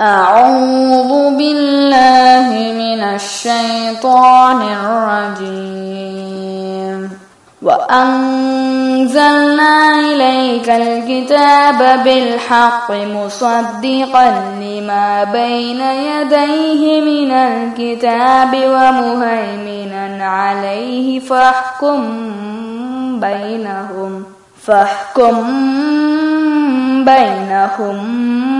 أعوذ بالله من الشيطان الرجيم. وأنزلنا إليك الكتاب بالحق مصدقا لما بين يديه من الكتاب ومهيمنا عليه فاحكم بينهم فاحكم بينهم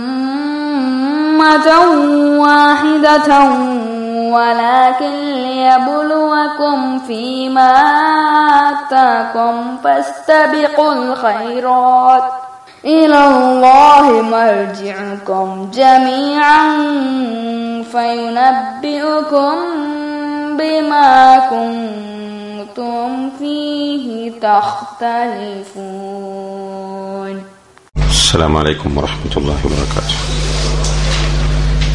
واحدة ولكن ليبلوكم فيما آتاكم فاستبقوا الخيرات. إلى الله مرجعكم جميعا فينبئكم بما كنتم فيه تختلفون. السلام عليكم ورحمة الله وبركاته.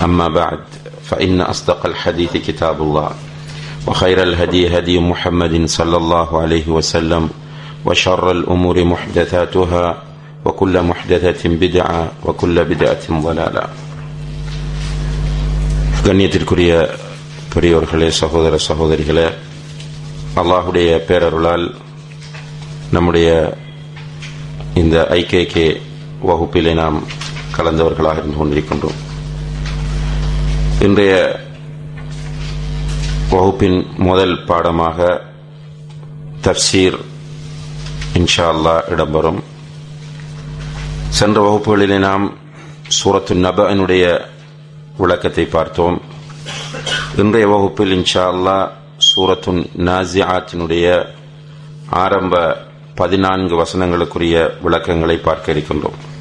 أما بعد فإن أصدق الحديث كتاب الله وخير الهدي هدي محمد صلى الله عليه وسلم وشر الأمور محدثاتها وكل محدثة بدعة وكل بدعة ضلالة கண்ணியத்திற்குரிய பெரியோர்களே சகோதர சகோதரிகளே அல்லாஹுடைய பேரருளால் நம்முடைய இந்த ஐகேகே வகுப்பிலே நாம் கலந்தவர்களாக இருந்து கொண்டிருக்கின்றோம் இன்றைய வகுப்பின் முதல் பாடமாக தப்சீர் இன்ஷா அல்லா இடம்பெறும். சென்ற வகுப்புகளிலே நாம் சூரத்து நபனுடைய விளக்கத்தை பார்த்தோம். இன்றைய வகுப்பில் இன்ஷா அல்லா சூரத்துன் நாசி ஆத்தினுடைய ஆரம்ப பதினான்கு வசனங்களுக்குரிய விளக்கங்களை பார்க்க இருக்கின்றோம்.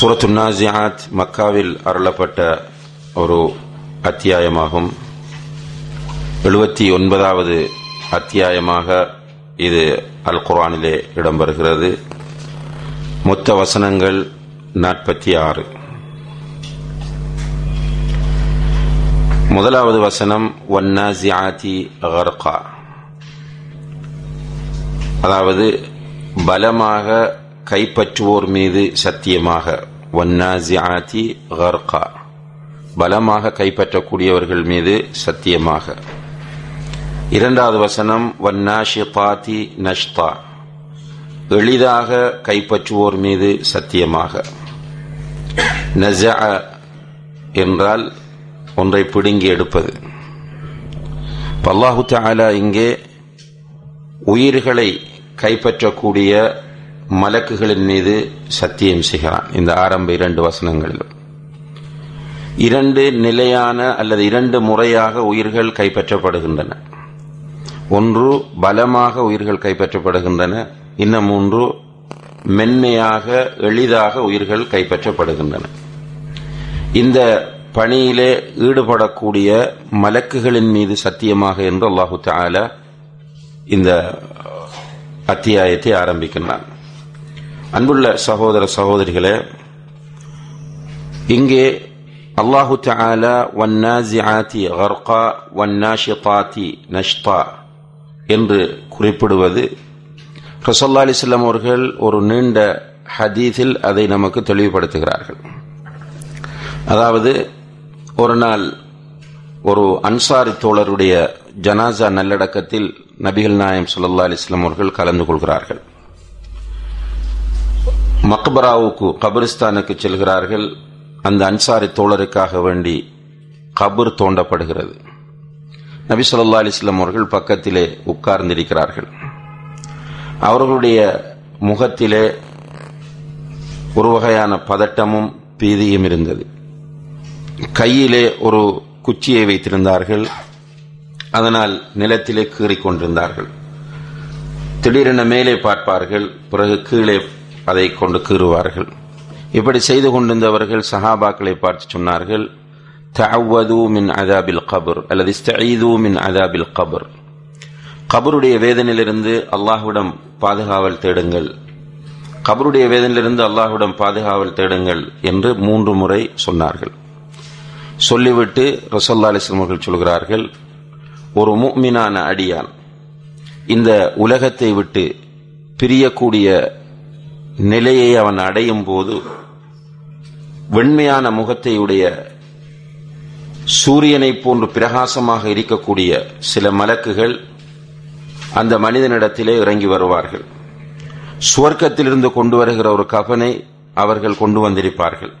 சூரத்து நாசியாத் மக்காவில் அருளப்பட்ட ஒரு அத்தியாயமாகும். எழுபத்தி ஒன்பதாவது அத்தியாயமாக இது அல் குரானிலே இடம்பெறுகிறது. மொத்த வசனங்கள் நாற்பத்தி ஆறு. முதலாவது வசனம் ஒன்னாசியாதி அகர்கா அதாவது பலமாக கைப்பற்றுவோர் மீது சத்தியமாக. ஒன்னாசியாத்தி கர்கா. பலமாக கைப்பற்றக்கூடியவர்கள் மீது சத்தியமாக. இரண்டாவது வசனம் வன்னாஷிபாத்தி நஷ்தா எளிதாக கைப்பற்றுவோர் மீது சத்தியமாக. நஜ என்றால் ஒன்றை பிடுங்கி எடுப்பது. பல்லாஹு தாலா இங்கே உயிர்களை கைப்பற்றக்கூடிய மலக்குகளின் மீது சத்தியம் செய்கிறான். இந்த ஆரம்ப இரண்டு வசனங்களிலும். இரண்டு நிலையான அல்லது இரண்டு முறையாக உயிர்கள் கைப்பற்றப்படுகின்றன. ஒன்று பலமாக உயிர்கள் கைப்பற்றப்படுகின்றன. இன்னும் மூன்று மென்மையாக எளிதாக உயிர்கள் கைப்பற்றப்படுகின்றன. இந்த பணியிலே ஈடுபடக்கூடிய மலக்குகளின் மீது சத்தியமாக என்று அல்லாஹு தாலா இந்த அத்தியாயத்தை ஆரம்பிக்கின்றான். அன்புள்ள சகோதர சகோதரிகளே இங்கே அல்லாஹு தஆலா வன்னாசிஆதி கர்கா வன்னாஷிதாதி நஷ்தா என்று குறிப்பிடுவது. ரசல்லா அலிஸ்லாம் அவர்கள் ஒரு நீண்ட ஹதீஸில் அதை நமக்கு தெளிவுபடுத்துகிறார்கள். அதாவது ஒரு நாள் ஒரு அன்சாரி தோழருடைய ஜனாசா நல்லடக்கத்தில் நபிகள் நாயம் ஸல்லல்லாஹு அலிஸ்லாம் அவர்கள் கலந்து கொள்கிறார்கள். மக்பராவுக்கு கபிரிஸ்தானுக்கு செல்கிறார்கள் அந்த அன்சாரி தோழருக்காக வேண்டி கபர் தோண்டப்படுகிறது. நபி சொல்லா அலிஸ்லாம் அவர்கள் பக்கத்திலே உட்கார்ந்திருக்கிறார்கள். அவர்களுடைய முகத்திலே ஒரு வகையான பதட்டமும் பீதியும் இருந்தது. கையிலே ஒரு குச்சியை வைத்திருந்தார்கள். அதனால் நிலத்திலே கீறிக்கொண்டிருந்தார்கள். திடீரென மேலே பார்ப்பார்கள். பிறகு கீழே அதை கொண்டு கீறுவார்கள். இப்படி செய்து கொண்டிருந்தவர்கள் சஹாபாக்களை பார்த்து சொன்னார்கள் தஅவது மின் அதாபில் கபர் அல்லது இஸ்தஈது மின் அதாபில் கபர் கபருடைய வேதனையிலிருந்து அல்லாஹ்விடம் பாதுகாவல் தேடுங்கள். கபருடைய வேதனையிலிருந்து அல்லாஹ்விடம் பாதுகாவல் தேடுங்கள் என்று மூன்று முறை சொன்னார்கள். சொல்லிவிட்டு ரசல்லா அலிஸ்லாம் அவர்கள் சொல்கிறார்கள் ஒரு முக்மினான அடியான் இந்த உலகத்தை விட்டு பிரியக்கூடிய நிலையை அவன் அடையும் போது வெண்மையான முகத்தை உடைய சூரியனைப் போன்று பிரகாசமாக இருக்கக்கூடிய சில மலக்குகள் அந்த மனிதனிடத்திலே இறங்கி வருவார்கள். சுவர்க்கத்திலிருந்து கொண்டு வருகிற ஒரு கபனை அவர்கள் கொண்டு வந்திருப்பார்கள்.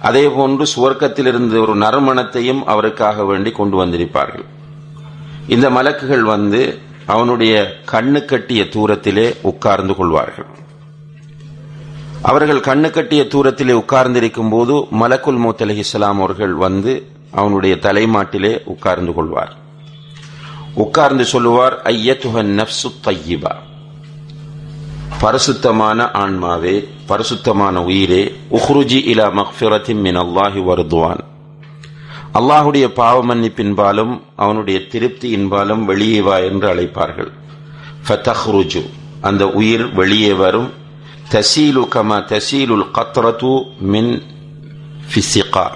அதே போன்று சுவர்க்கத்திலிருந்து ஒரு நறுமணத்தையும் அவருக்காக வேண்டி கொண்டு வந்திருப்பார்கள். இந்த மலக்குகள் வந்து அவனுடைய கண்ணு கட்டிய தூரத்திலே உட்கார்ந்து கொள்வார்கள். அவர்கள் கண்ணு கட்டிய தூரத்திலே உட்கார்ந்திருக்கும் போது மலக்குல் மூத் அலி இஸ்லாம் அவர்கள் வந்து அவனுடைய தலைமாட்டிலே உட்கார்ந்து கொள்வார். உட்கார்ந்து சொல்லுவார் ஐயத்துஹன் நப்சு தையிபா. பரிசுத்தமான ஆன்மாவே பரிசுத்தமான உயிரே உஹ்ருஜி இலா மஹ்ஃபிரத்தின் மின் அல்லாஹி வருதுவான். அல்லாஹுடைய பாவ மன்னிப்பின்பாலும் அவனுடைய திருப்தியின்பாலும் வெளியே வா என்று அழைப்பார்கள். ஃபதஹ்ருஜு. அந்த உயிர் வெளியே வரும் தசீலு கமா தசீலுல் கத்ரத்து மின் ஃபிசிகா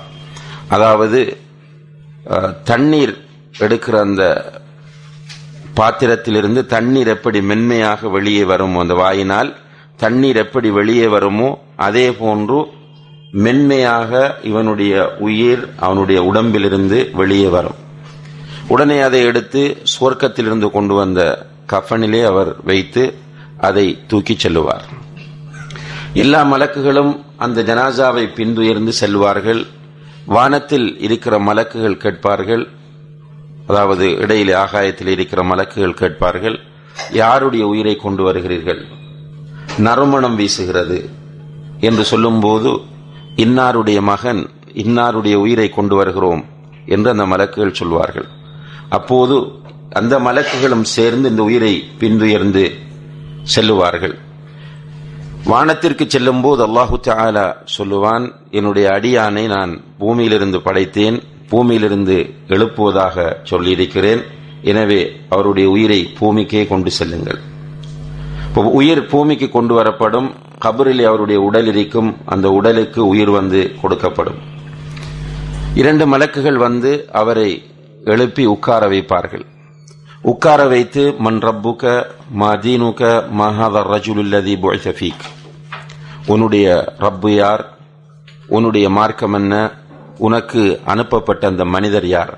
அதாவது தண்ணீர் எடுக்கிற அந்த பாத்திரத்திலிருந்து தண்ணீர் எப்படி மென்மையாக வெளியே வருமோ அந்த வாயினால் தண்ணீர் எப்படி வெளியே வருமோ அதே போன்று மென்மையாக இவனுடைய உயிர் அவனுடைய உடம்பிலிருந்து வெளியே வரும். உடனே அதை எடுத்து சுவர்க்கத்திலிருந்து கொண்டு வந்த கஃனிலே அவர் வைத்து அதை தூக்கிச் செல்லுவார். எல்லா மலக்குகளும் அந்த ஜனாசாவை பின்துயர்ந்து செல்வார்கள். வானத்தில் இருக்கிற மலக்குகள் கேட்பார்கள். அதாவது இடையிலே ஆகாயத்தில் இருக்கிற மலக்குகள் கேட்பார்கள். யாருடைய உயிரை கொண்டு வருகிறீர்கள்? நறுமணம் வீசுகிறது என்று சொல்லும்போது இன்னாருடைய மகன் இன்னாருடைய உயிரை கொண்டு வருகிறோம் என்று அந்த மலக்குகள் சொல்வார்கள். அப்போது அந்த மலக்குகளும் சேர்ந்து இந்த உயிரை பின்துயர்ந்து செல்லுவார்கள். வானத்திற்கு செல்லும் போது அல்லாஹு தாலா சொல்லுவான் என்னுடைய அடியானை நான் பூமியிலிருந்து படைத்தேன் பூமியிலிருந்து எழுப்புவதாக சொல்லியிருக்கிறேன். எனவே அவருடைய உயிரை பூமிக்கே கொண்டு செல்லுங்கள். இப்போ உயிர் பூமிக்கு கொண்டு வரப்படும் கபரிலே அவருடைய உடல் இருக்கும் அந்த உடலுக்கு உயிர் வந்து கொடுக்கப்படும். இரண்டு மலக்குகள் வந்து அவரை எழுப்பி உட்கார வைப்பார்கள். உட்கார வைத்து மன் ரப்புக மா தீனுக மஹாத ரஜுலுல்லதி ஃபீக். உன்னுடைய ரப்பு யார்? உன்னுடைய மார்க்கம் என்ன? உனக்கு அனுப்பப்பட்ட அந்த மனிதர் யார்?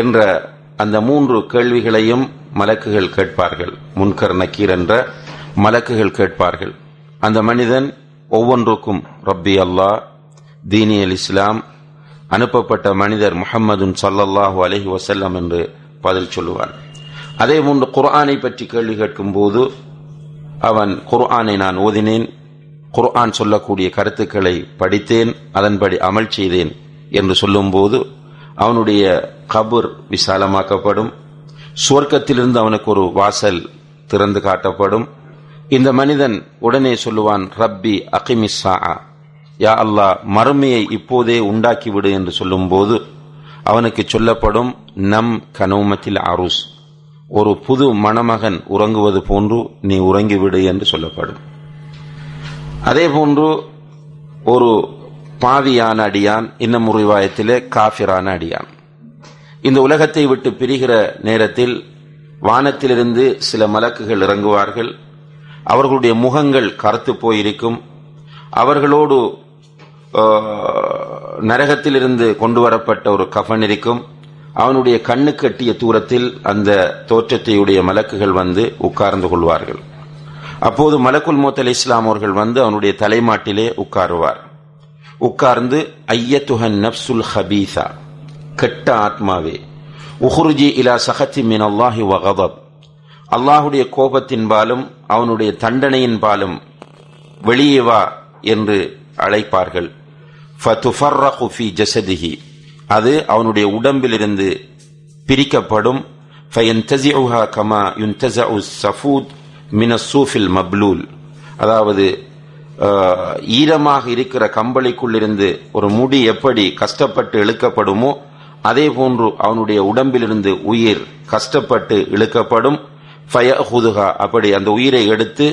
என்ற அந்த மூன்று கேள்விகளையும் மலக்குகள் கேட்பார்கள். முன்கர் நக்கீர் என்ற மலக்குகள் கேட்பார்கள். அந்த மனிதன் ஒவ்வொன்றுக்கும் ரப்பி அல்லாஹ் தீனி அல் இஸ்லாம் அனுப்பப்பட்ட மனிதர் முஹம்மதுன் ஸல்லல்லாஹு அலஹி வசல்லம் என்று பதில் சொல்லுவான். அதே போன்று குர்ஆனை பற்றி கேள்வி கேட்கும் போது அவன் குர்ஆனை நான் ஓதினேன். குர்ஆன் சொல்லக்கூடிய கருத்துக்களை படித்தேன் அதன்படி அமல் செய்தேன் என்று சொல்லும்போது அவனுடைய கபூர் விசாலமாக்கப்படும். சுவர்க்கத்திலிருந்து அவனுக்கு ஒரு வாசல் திறந்து காட்டப்படும். இந்த மனிதன் உடனே சொல்லுவான் ரப்பி அகிமிசா யா அல்லாஹ் மறுமையை இப்போதே உண்டாக்கிவிடு என்று சொல்லும்போது அவனுக்கு சொல்லப்படும் நம் கனவுமத்தில் அரூஸ். ஒரு புது மணமகன் உறங்குவது போன்று நீ உறங்கிவிடு என்று சொல்லப்படும். அதே போன்று ஒரு பாவியான அடியான் இன்னும் ஒரு ரிவாயத்திலே காஃபிரான அடியான். இந்த உலகத்தை விட்டு பிரிகிற நேரத்தில் வானத்திலிருந்து சில மலக்குகள் இறங்குவார்கள். அவர்களுடைய முகங்கள் கருத்து போயிருக்கும். அவர்களோடு நரகத்திலிருந்து கொண்டு வரப்பட்ட ஒரு கஃபன் இருக்கும். அவனுடைய கண்ணு கட்டிய தூரத்தில் அந்த தோற்றத்தையுடைய மலக்குகள் வந்து உட்கார்ந்து கொள்வார்கள். அப்போது மலக்குல் மோத்தல் அலி இஸ்லாம் அவர்கள் வந்து அவனுடைய தலைமாட்டிலே உட்காருவார். உட்கார்ந்து ஐயத்துஹன் நப்சுல் ஹபீசா கெட்ட ஆத்மாவே உஹுர்ஜி இலா சஹத்தி மின் அல்லாஹி வகதப் அல்லாஹுடைய கோபத்தின்பாலும் அவனுடைய தண்டனையின்பாலும் வெளியே வா என்று அழைப்பார்கள். ஃபதுஃபர்ரஹு ஃபி ஜஸதிஹி அது அவனுடைய உடம்பிலிருந்து பிரிக்கப்படும். ஃபயன்தஸிஉஹா கமா யுன்தஸஉ ஸஃபூத் மினசூஃபில் மப்லூல். அதாவது ஈரமாக இருக்கிற கம்பளிக்குள்ளிருந்து ஒரு முடி எப்படி கஷ்டப்பட்டு இழுக்கப்படுமோ அதே போன்று அவனுடைய உடம்பிலிருந்து உயிர் கஷ்டப்பட்டு இழுக்கப்படும். ஃபயஹுதுஹா அப்படி அந்த உயிரை எடுத்து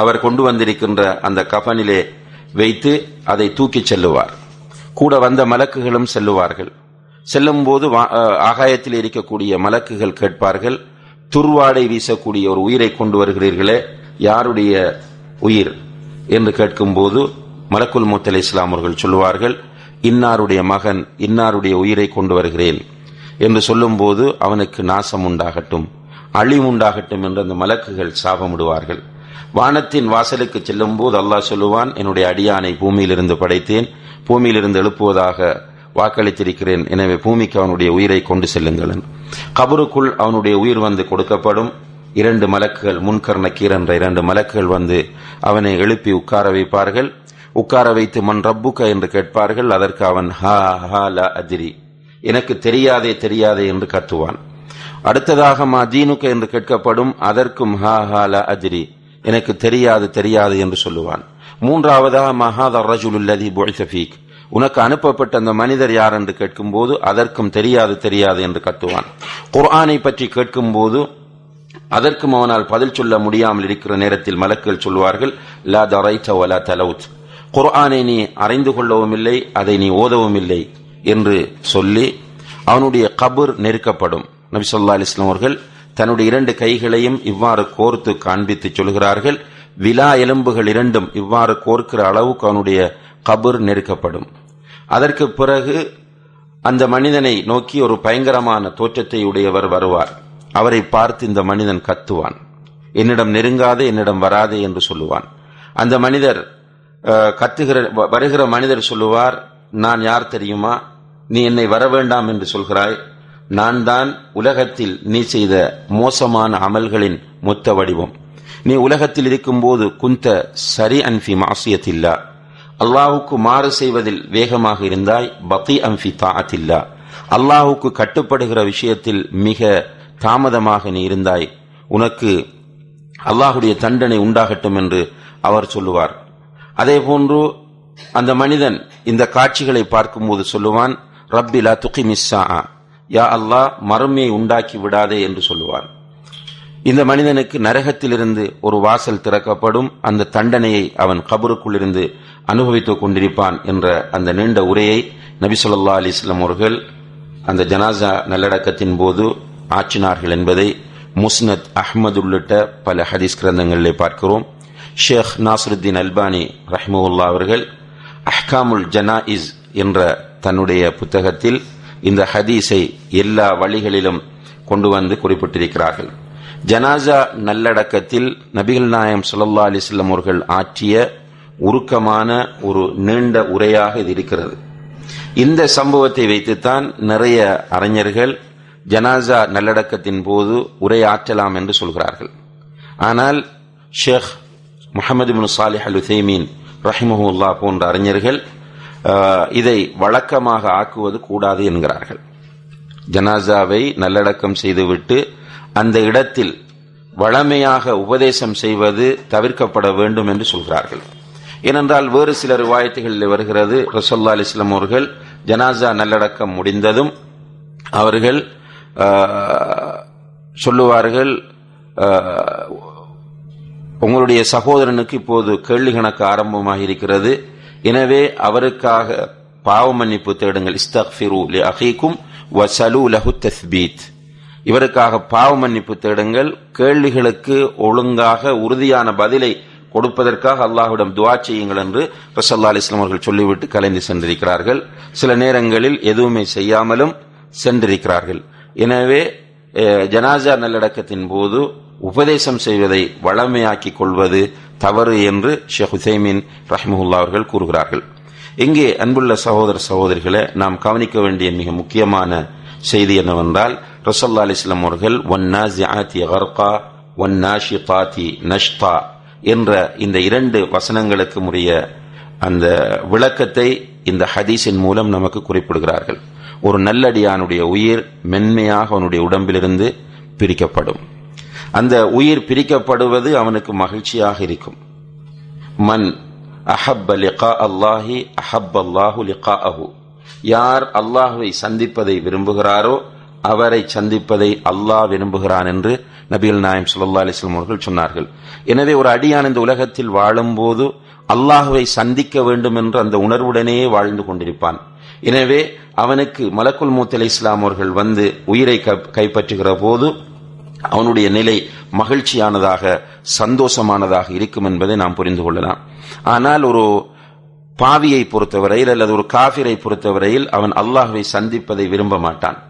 அவர் கொண்டு வந்திருக்கின்ற அந்த கபனிலே வைத்து அதை தூக்கிச் செல்லுவார். கூட வந்த மலக்குகளும் செல்லுவார்கள். செல்லும் போது ஆகாயத்தில் இருக்கக்கூடிய மலக்குகள் கேட்பார்கள். துர்வாடை வீசக்கூடிய ஒரு உயிரை கொண்டு வருகிறீர்களே யாருடைய உயிர் என்று கேட்கும்போது மலக்குல் முத்தலை இஸ்லாம் அவர்கள் சொல்லுவார்கள் இன்னாருடைய மகன் இன்னாருடைய உயிரை கொண்டு வருகிறேன் என்று சொல்லும்போது அவனுக்கு நாசம் உண்டாகட்டும் அழிவு உண்டாகட்டும் என்று அந்த மலக்குகள் சாபமிடுவார்கள். வானத்தின் வாசலுக்கு செல்லும் போது அல்லாஹ் சொல்லுவான் என்னுடைய அடியானை பூமியிலிருந்து படைத்தேன் பூமியிலிருந்து எழுப்புவதாக வாக்களித்திருக்கிறேன். எனவே பூமிக்கு அவனுடைய உயிரை கொண்டு செல்லுங்கள் கபருக்குள் அவனுடைய உயிர் வந்து கொடுக்கப்படும். இரண்டு மலக்குகள் முன்கர்ண கீரன்ற இரண்டு மலக்குகள் வந்து அவனை எழுப்பி உட்கார வைப்பார்கள். உட்கார வைத்து மண் ரப்புக்க என்று கேட்பார்கள். அதற்கு அவன் ஹா ஹா ல அஜ்ரி. எனக்கு தெரியாதே தெரியாதே என்று கத்துவான். அடுத்ததாக மா தீனுக்க என்று கேட்கப்படும். அதற்கும் ஹா ஹா ல அஜ்ரி. எனக்கு தெரியாது தெரியாது என்று சொல்லுவான். மூன்றாவதாக மஹாத ரஜுலுல்லதி புய்சஃபீக் உனக்கு அனுப்பப்பட்ட அந்த மனிதர் யார் என்று கேட்கும்போது அதற்கும் தெரியாது தெரியாது என்று கத்துவான். குர்ஆனை பற்றி கேட்கும்போது அதற்கும் அவனால் பதில் சொல்ல முடியாமல் இருக்கிற நேரத்தில் மலக்கள் சொல்வார்கள் லா தரைத்த தலவுத். குர்ஆனை நீ அறிந்து கொள்ளவும் இல்லை அதை நீ ஓதவும் இல்லை என்று சொல்லி அவனுடைய கபர் நெருக்கப்படும். நபி சொல்லா அலிஸ்லாம் அவர்கள் தன்னுடைய இரண்டு கைகளையும் இவ்வாறு கோர்த்து காண்பித்து சொல்கிறார்கள் விலா எலும்புகள் இரண்டும் இவ்வாறு கோர்க்கிற அளவுக்கு அவனுடைய கபர் நெருக்கப்படும். அதற்கு பிறகு அந்த மனிதனை நோக்கி ஒரு பயங்கரமான தோற்றத்தை உடையவர் வருவார். அவரை பார்த்து இந்த மனிதன் கத்துவான். என்னிடம் நெருங்காதே என்னிடம் வராதே என்று சொல்லுவான். அந்த மனிதர் கத்துகிற வருகிற மனிதர் சொல்லுவார் நான் யார் தெரியுமா? நீ என்னை வர வேண்டாம் என்று சொல்கிறாய். நான் தான் உலகத்தில் நீ செய்த மோசமான அமல்களின் மொத்த வடிவம். நீ உலகத்தில் இருக்கும்போது குந்த சரி அன்ஃபி மாசியத்தில்லா அல்லாஹுக்கு மாறு செய்வதில் வேகமாக இருந்தாய் பத்தி அம்பி தாத்தில்லா அல்லாஹுக்கு கட்டுப்படுகிற விஷயத்தில் மிக தாமதமாக நீ இருந்தாய். உனக்கு அல்லாஹுடைய தண்டனை உண்டாகட்டும் என்று அவர் சொல்லுவார். அதே போன்று அந்த மனிதன் இந்த காட்சிகளை பார்க்கும்போது சொல்லுவான் ரப்பிலா துக்கி மிஸ்ஸா யா அல்லாஹ் மறுமையை உண்டாக்கி விடாதே என்று சொல்லுவான் இந்த மனிதனுக்கு நரகத்திலிருந்து ஒரு வாசல் திறக்கப்படும் அந்த தண்டனையை அவன் கபருக்குள் இருந்து அனுபவித்துக் கொண்டிருப்பான் என்ற அந்த நீண்ட உரையை நபி சொல்லா அலிஸ்லாம் அவர்கள் அந்த ஜனாசா நல்லடக்கத்தின் போது ஆற்றினார்கள் என்பதை முஸ்னத் அஹ்மது உள்ளிட்ட பல ஹதீஸ் கிரந்தங்களிலே பார்க்கிறோம். ஷேக் நாசருத்தீன் அல்பானி ரஹ்முல்லா அவர்கள் அஹ்காமுல் ஜனாஇஸ் என்ற தன்னுடைய புத்தகத்தில் இந்த ஹதீஸை எல்லா வழிகளிலும் கொண்டு வந்து குறிப்பிட்டிருக்கிறார்கள். ஜனாசா நல்லடக்கத்தில் நபிகள் நாயம் சுல்லா அலிஸ்லம் அவர்கள் ஆற்றிய உருக்கமான ஒரு நீண்ட உரையாக இது இருக்கிறது. இந்த சம்பவத்தை வைத்துத்தான் நிறைய அறிஞர்கள் ஜனாசா நல்லடக்கத்தின் போது உரையாற்றலாம் என்று சொல்கிறார்கள். ஆனால் ஷேக் முகமது பின் சாலிஹ் அல் உசைமீன் ரஹிமஹுல்லா போன்ற அறிஞர்கள் இதை வழக்கமாக ஆக்குவது கூடாது என்கிறார்கள். ஜனாசாவை நல்லடக்கம் செய்துவிட்டு அந்த இடத்தில் வளமையாக உபதேசம் செய்வது தவிர்க்கப்பட வேண்டும் என்று சொல்கிறார்கள். ஏனென்றால் வேறு சில ரிவாயத்துகளில் வருகிறது. ரசோல்லா அலிஸ்லாம் அவர்கள் ஜனாசா நல்லடக்கம் முடிந்ததும் அவர்கள் சொல்லுவார்கள் உங்களுடைய சகோதரனுக்கு இப்போது கேள்வி கணக்கு ஆரம்பமாக இருக்கிறது. எனவே அவருக்காக பாவ மன்னிப்பு தேடுங்கள். இஸ்தக்ஃபிரு லி அஹீக்கும் வசலு லஹு தஸ்பீத். இவருக்காக பாவ மன்னிப்பு தேடுங்கள். கேள்விகளுக்கு ஒழுங்காக உறுதியான பதிலை கொடுப்பதற்காக அல்லாஹ்விடம் துவா செய்யுங்கள் என்று ரசல்லா அலிஸ்லாம் அவர்கள் சொல்லிவிட்டு கலைந்து சென்றிருக்கிறார்கள். சில நேரங்களில் எதுவுமே செய்யாமலும் சென்றிருக்கிறார்கள். எனவே ஜனாஜா ஜனாசா நல்லடக்கத்தின் போது உபதேசம் செய்வதை வளமையாக்கிக் கொள்வது தவறு என்று ஷேக் ஹுசைமின் ரஹ்முல்லா அவர்கள் கூறுகிறார்கள். இங்கே அன்புள்ள சகோதர சகோதரிகளை நாம் கவனிக்க வேண்டிய மிக முக்கியமான செய்தி என்னவென்றால் ரசல்லா அலிஸ்லாம் அவர்கள் ஒன்னா ஜியாத்தி ஒன்னா ஒன்னாஷிதாத்தி நஷ்தா என்ற இந்த இரண்டு வசனங்களுக்கு உரிய அந்த விளக்கத்தை இந்த ஹதீஸின் மூலம் நமக்கு குறிப்பிடுகிறார்கள். ஒரு நல்லடியானுடைய உயிர் மென்மையாக அவனுடைய உடம்பிலிருந்து பிரிக்கப்படும். அந்த உயிர் பிரிக்கப்படுவது அவனுக்கு மகிழ்ச்சியாக இருக்கும். மன் அஹப் லிகா அல்லாஹி அஹப் அல்லாஹு லிகாஅஹு. யார் அல்லாஹுவை சந்திப்பதை விரும்புகிறாரோ அவரை சந்திப்பதை அல்லாஹ் விரும்புகிறான் என்று நபிகள் நாயம் ஸல்லல்லாஹு அலைஹி அவர்கள் சொன்னார்கள். எனவே ஒரு அடியான் இந்த உலகத்தில் வாழும்போது அல்லாஹுவை சந்திக்க வேண்டும் என்று அந்த உணர்வுடனே வாழ்ந்து கொண்டிருப்பான். எனவே அவனுக்கு மலக்குல் மூத் இஸ்லாம் அவர்கள் வந்து உயிரை க- கைப்பற்றுகிற போது அவனுடைய நிலை மகிழ்ச்சியானதாக சந்தோஷமானதாக இருக்கும் என்பதை நாம் புரிந்து கொள்ளலாம். ஆனால் ஒரு பாவியை பொறுத்தவரையில் அல்லது ஒரு காபிரை பொறுத்தவரையில் அவன் அல்லாஹுவை சந்திப்பதை விரும்ப மாட்டான்.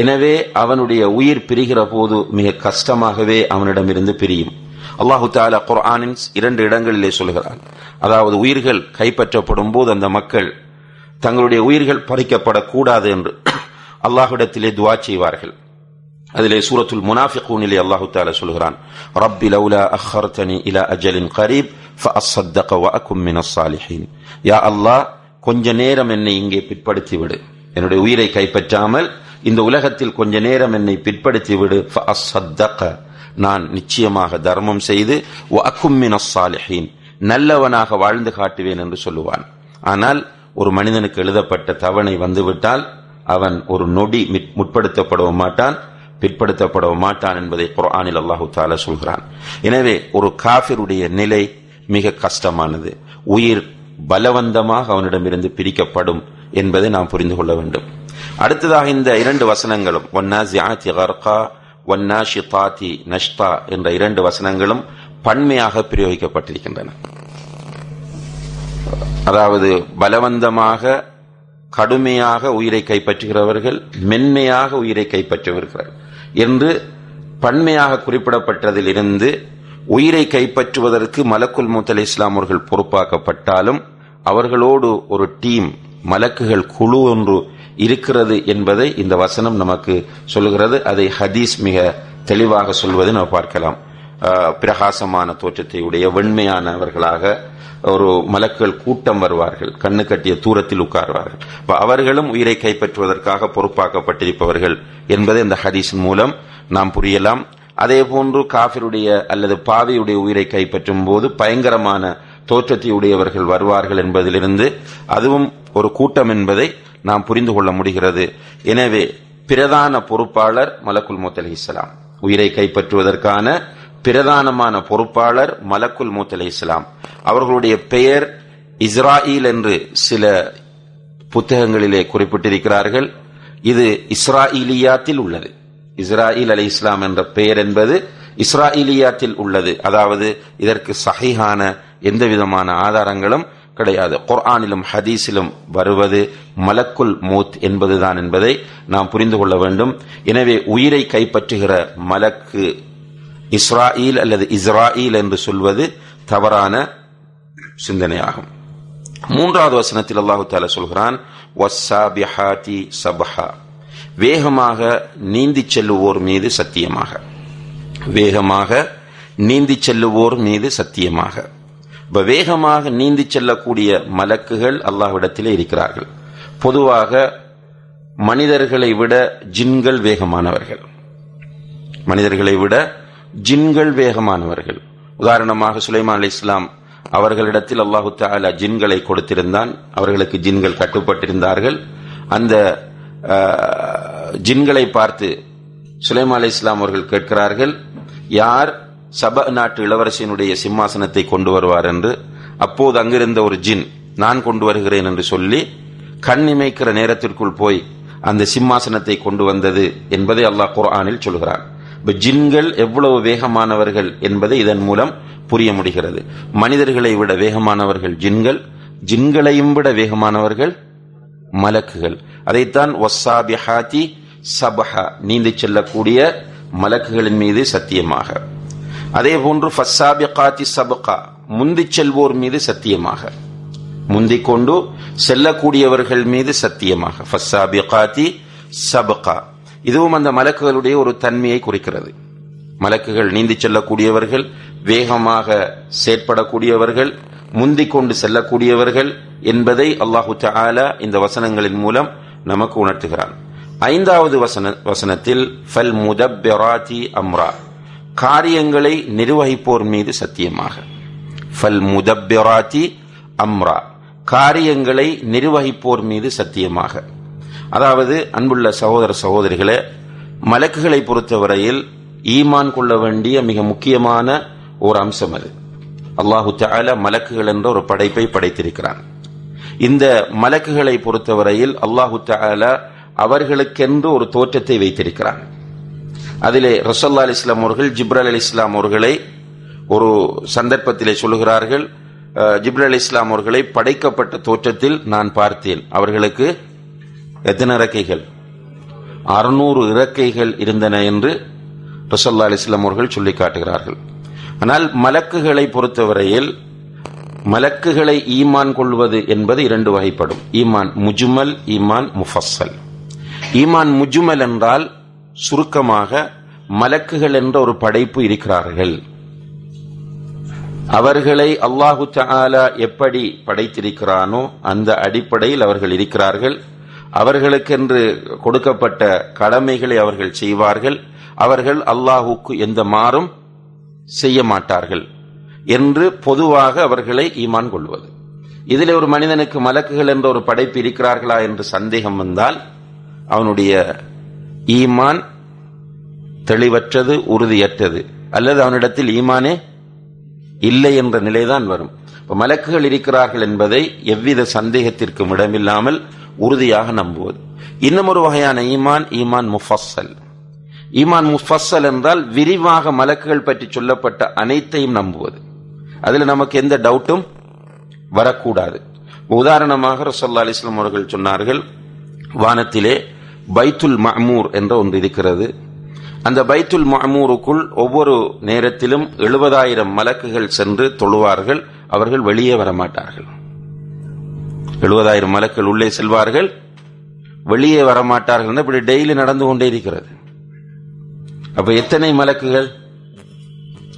எனவே அவனுடைய உயிர் பிரிகிற போது மிக கஷ்டமாகவே அவனிடமிருந்து பிரியும். அல்லாஹு தாலா குர்ஆனின் இரண்டு இடங்களிலே சொல்கிறான். அதாவது உயிர்கள் கைப்பற்றப்படும் போது அந்த மக்கள் தங்களுடைய உயிர்கள் பறிக்கப்படக்கூடாது என்று அல்லாஹுடத்திலே துவா செய்வார்கள். அதிலே சூரத்துல் முனாஃபிகூனிலே அல்லாஹு தாலா சொல்கிறான். ரப்பி லவுலா அஹர்தனி இலா அஜலின் கரீப் ஃபஅஸ்ஸத்தக வஅகும் மினஸ் சாலிஹீன். யா அல்லாஹ் கொஞ்ச நேரம் என்னை இங்கே பிற்படுத்தி விடு என்னுடைய உயிரை கைப்பற்றாமல் இந்த உலகத்தில் கொஞ்ச நேரம் என்னை பிற்படுத்தி விடு. நான் நிச்சயமாக தர்மம் செய்து சாலிஹீன் நல்லவனாக வாழ்ந்து காட்டுவேன் என்று சொல்லுவான். ஆனால் ஒரு மனிதனுக்கு எழுதப்பட்ட தவணை வந்துவிட்டால் அவன் ஒரு நொடி மிட்- முற்படுத்தப்படவும் மாட்டான் பிற்படுத்தப்படவும் மாட்டான் என்பதை குரானில் அல்லாஹு தாலா சொல்கிறான். எனவே ஒரு காஃபிருடைய நிலை மிக கஷ்டமானது. உயிர் பலவந்தமாக அவனிடமிருந்து பிரிக்கப்படும் என்பதை நாம் புரிந்து கொள்ள வேண்டும். அடுத்ததாக இந்த இரண்டு வசனங்களும் ஒன்னாசி கர்கா ஒன்னாஷிதாத்தி நஷ்தா என்ற இரண்டு வசனங்களும் பன்மையாக பிரயோகிக்கப்பட்டிருக்கின்றன. அதாவது பலவந்தமாக கடுமையாக உயிரை கைப்பற்றுகிறவர்கள் மென்மையாக உயிரை கைப்பற்றுகிறார்கள் என்று பன்மையாக குறிப்பிடப்பட்டதிலிருந்து உயிரை கைப்பற்றுவதற்கு மலக்குல் மூத்தல் இஸ்லாம் அவர்கள் பொறுப்பாக்கப்பட்டாலும் அவர்களோடு ஒரு டீம் மலக்குகள் குழு ஒன்று இருக்கிறது என்பதை இந்த வசனம் நமக்கு சொல்லுகிறது. அதை ஹதீஸ் மிக தெளிவாக சொல்வதை நாம் பார்க்கலாம். பிரகாசமான தோற்றத்தை உடைய வெண்மையானவர்களாக ஒரு மலக்குகள் கூட்டம் வருவார்கள். கண்ணு கட்டிய தூரத்தில் உட்கார்வார்கள். அவர்களும் உயிரை கைப்பற்றுவதற்காக பொறுப்பாக்கப்பட்டிருப்பவர்கள் என்பதை இந்த ஹதீஸின் மூலம் நாம் புரியலாம். அதே போன்று காபிருடைய அல்லது பாவியுடைய உயிரை கைப்பற்றும் போது பயங்கரமான தோற்றத்தை உடையவர்கள் வருவார்கள் என்பதிலிருந்து அதுவும் ஒரு கூட்டம் என்பதை நாம் புரிந்து கொள்ள முடிகிறது. எனவே பிரதான பொறுப்பாளர் மலக்குல் மூத் அலைஹிஸ்ஸலாம் உயிரை கைப்பற்றுவதற்கான பிரதானமான பொறுப்பாளர் மலக்குல் மூத் இஸ்லாம் அவர்களுடைய பெயர் இஸ்ராயில் என்று சில புத்தகங்களிலே குறிப்பிட்டிருக்கிறார்கள். இது இஸ்ராயிலியாத்தில் உள்ளது. இஸ்ராயில் அலி இஸ்லாம் என்ற பெயர் என்பது இஸ்ராயிலியாத்தில் உள்ளது. அதாவது இதற்கு சஹீஹான எந்த விதமான ஆதாரங்களும் கிடையாது. குர்ஆனிலும் ஹதீஸிலும் வருவது மலக்குல் மூத் என்பதுதான் என்பதை நாம் புரிந்து கொள்ள வேண்டும். எனவே உயிரை கைப்பற்றுகிற மலக்கு இஸ்ராயில் அல்லது இஸ்ராயில் என்று சொல்வது தவறான சிந்தனையாகும். மூன்றாவது வசனத்தில் அல்லாஹு தால சொல்கிறான் "வஸ்ஸாபிஹாத்தி சபஹா. வேகமாக நீந்தி செல்லுவோர் மீது சத்தியமாக. வேகமாக நீந்தி செல்லுவோர் மீது சத்தியமாக. வேகமாக நீந்தி செல்லக்கூடிய மலக்குகள் அல்லாஹ்விடத்திலே இருக்கிறார்கள். பொதுவாக மனிதர்களை விட ஜின்கள் வேகமானவர்கள். மனிதர்களை விட ஜின்கள் வேகமானவர்கள். உதாரணமாக சுலைமான் அலி இஸ்லாம் அவர்களிடத்தில் அல்லாஹு தாலா ஜின்களை கொடுத்திருந்தான். அவர்களுக்கு ஜின்கள் கட்டுப்பட்டிருந்தார்கள். அந்த ஜின்களை பார்த்து சுலைமா அலி இஸ்லாம் அவர்கள் கேட்கிறார்கள் யார் சப நாட்டு இளவரசியினுடைய சிம்மாசனத்தை கொண்டு வருவார் என்று அப்போது அங்கிருந்த ஒரு ஜின் நான் கொண்டு வருகிறேன் என்று சொல்லி கண் இமைக்கிற நேரத்திற்குள் போய் அந்த சிம்மாசனத்தை கொண்டு வந்தது என்பதை அல்லாஹ் குர்ஆனில் சொல்கிறான். இப்ப ஜின்கள் எவ்வளவு வேகமானவர்கள் என்பதை இதன் மூலம் புரிய முடிகிறது. மனிதர்களை விட வேகமானவர்கள் ஜின்கள் ஜின்களையும் விட வேகமானவர்கள் மலக்குகள். அதைத்தான் ஒஸ்ஸாபிஹாதி சபஹா நீந்தி செல்லக்கூடிய மலக்குகளின் மீது சத்தியமாக. அதே போன்று ஃபஸ்ஸாபிகாத்தி சபகா முந்திச் செல்வோர் மீது சத்தியமாக. முந்திக் கொண்டு செல்லக்கூடியவர்கள் மீது சத்தியமாக. ஃபஸ்ஸாபிகாத்தி சபகா. இதுவும் அந்த மலக்குகளுடைய ஒரு தன்மையை குறிக்கிறது. மலக்குகள் நீந்தி செல்லக்கூடியவர்கள் வேகமாக செயற்படக்கூடியவர்கள் முந்திக் கொண்டு செல்லக்கூடியவர்கள் என்பதை அல்லாஹு ஆலா இந்த வசனங்களின் மூலம் நமக்கு உணர்த்துகிறான். ஐந்தாவது வசன வசனத்தில் ஃபல் முதப்பிராதி அம்ரா. காரியங்களை நிர்வகிப்போர் மீது சத்தியமாக. ஃபல் முதப்பிராத்தி அம்ரா. காரியங்களை நிர்வகிப்போர் மீது சத்தியமாக. அதாவது அன்புள்ள சகோதர சகோதரிகளே மலக்குகளை பொறுத்தவரையில் ஈமான் கொள்ள வேண்டிய மிக முக்கியமான ஒரு அம்சம் அது. அல்லாஹு தால மலக்குகள் என்ற ஒரு படைப்பை படைத்திருக்கிறான். இந்த மலக்குகளை பொறுத்தவரையில் அல்லாஹு தால அவர்களுக்கென்று ஒரு தோற்றத்தை வைத்திருக்கிறான். அதிலே ரசல்லா அலி இஸ்லாம் அவர்கள் ஜிப்ரல் அலி இஸ்லாம் அவர்களை ஒரு சந்தர்ப்பத்திலே சொல்லுகிறார்கள் ஜிப்ரல் அலி இஸ்லாம் அவர்களை படைக்கப்பட்ட தோற்றத்தில் நான் பார்த்தேன். அவர்களுக்கு எத்தனை இறக்கைகள்? அறுநூறு இறக்கைகள் இருந்தன என்று ரசல்லா அலி இஸ்லாம் அவர்கள் சொல்லி காட்டுகிறார்கள். ஆனால் மலக்குகளை பொறுத்தவரையில் மலக்குகளை ஈமான் கொள்வது என்பது இரண்டு வகைப்படும். ஈமான் முஜுமல் ஈமான் முஃபஸ்ஸல். ஈமான் முஜுமல் என்றால் சுருக்கமாக மலக்குகள் என்ற ஒரு படைப்பு இருக்கிறார்கள். அவர்களை அல்லாஹு தாலா எப்படி படைத்திருக்கிறானோ அந்த அடிப்படையில் அவர்கள் இருக்கிறார்கள். அவர்களுக்கென்று கொடுக்கப்பட்ட கடமைகளை அவர்கள் செய்வார்கள். அவர்கள் அல்லாஹுக்கு எந்த மாறும் செய்ய மாட்டார்கள் என்று பொதுவாக அவர்களை ஈமான் கொள்வது. இதில் ஒரு மனிதனுக்கு மலக்குகள் என்ற ஒரு படைப்பு இருக்கிறார்களா என்று சந்தேகம் வந்தால் அவனுடைய ஈமான் தெளிவற்றது உறுதியற்றது. அல்லது அவனிடத்தில் ஈமானே இல்லை என்ற நிலைதான் வரும். இப்போ மலக்குகள் இருக்கிறார்கள் என்பதை எவ்வித சந்தேகத்திற்கும் இடமில்லாமல் உறுதியாக நம்புவது. இன்னும் ஒரு வகையான ஈமான் ஈமான் முஃபஸ்ஸல். ஈமான் முஃபஸ்ஸல் என்றால் விரிவாக மலக்குகள் பற்றி சொல்லப்பட்ட அனைத்தையும் நம்புவது. அதில் நமக்கு எந்த டவுட்டும் வரக்கூடாது. உதாரணமாக ரசல்லா அலிஸ்லாம் அவர்கள் சொன்னார்கள் வானத்திலே பைத்துல் மஹமூர் என்ற ஒன்று இருக்கிறது. அந்த பைத்துல் மாமூருக்குள் ஒவ்வொரு நேரத்திலும் எழுபதாயிரம் மலக்குகள் சென்று தொழுவார்கள். அவர்கள் வெளியே வர மாட்டார்கள் எழுபதாயிரம் மலக்கள் உள்ளே செல்வார்கள். வெளியே வரமாட்டார்கள் இப்படி டெய்லி நடந்து கொண்டே இருக்கிறது. அப்ப எத்தனை மலக்குகள்?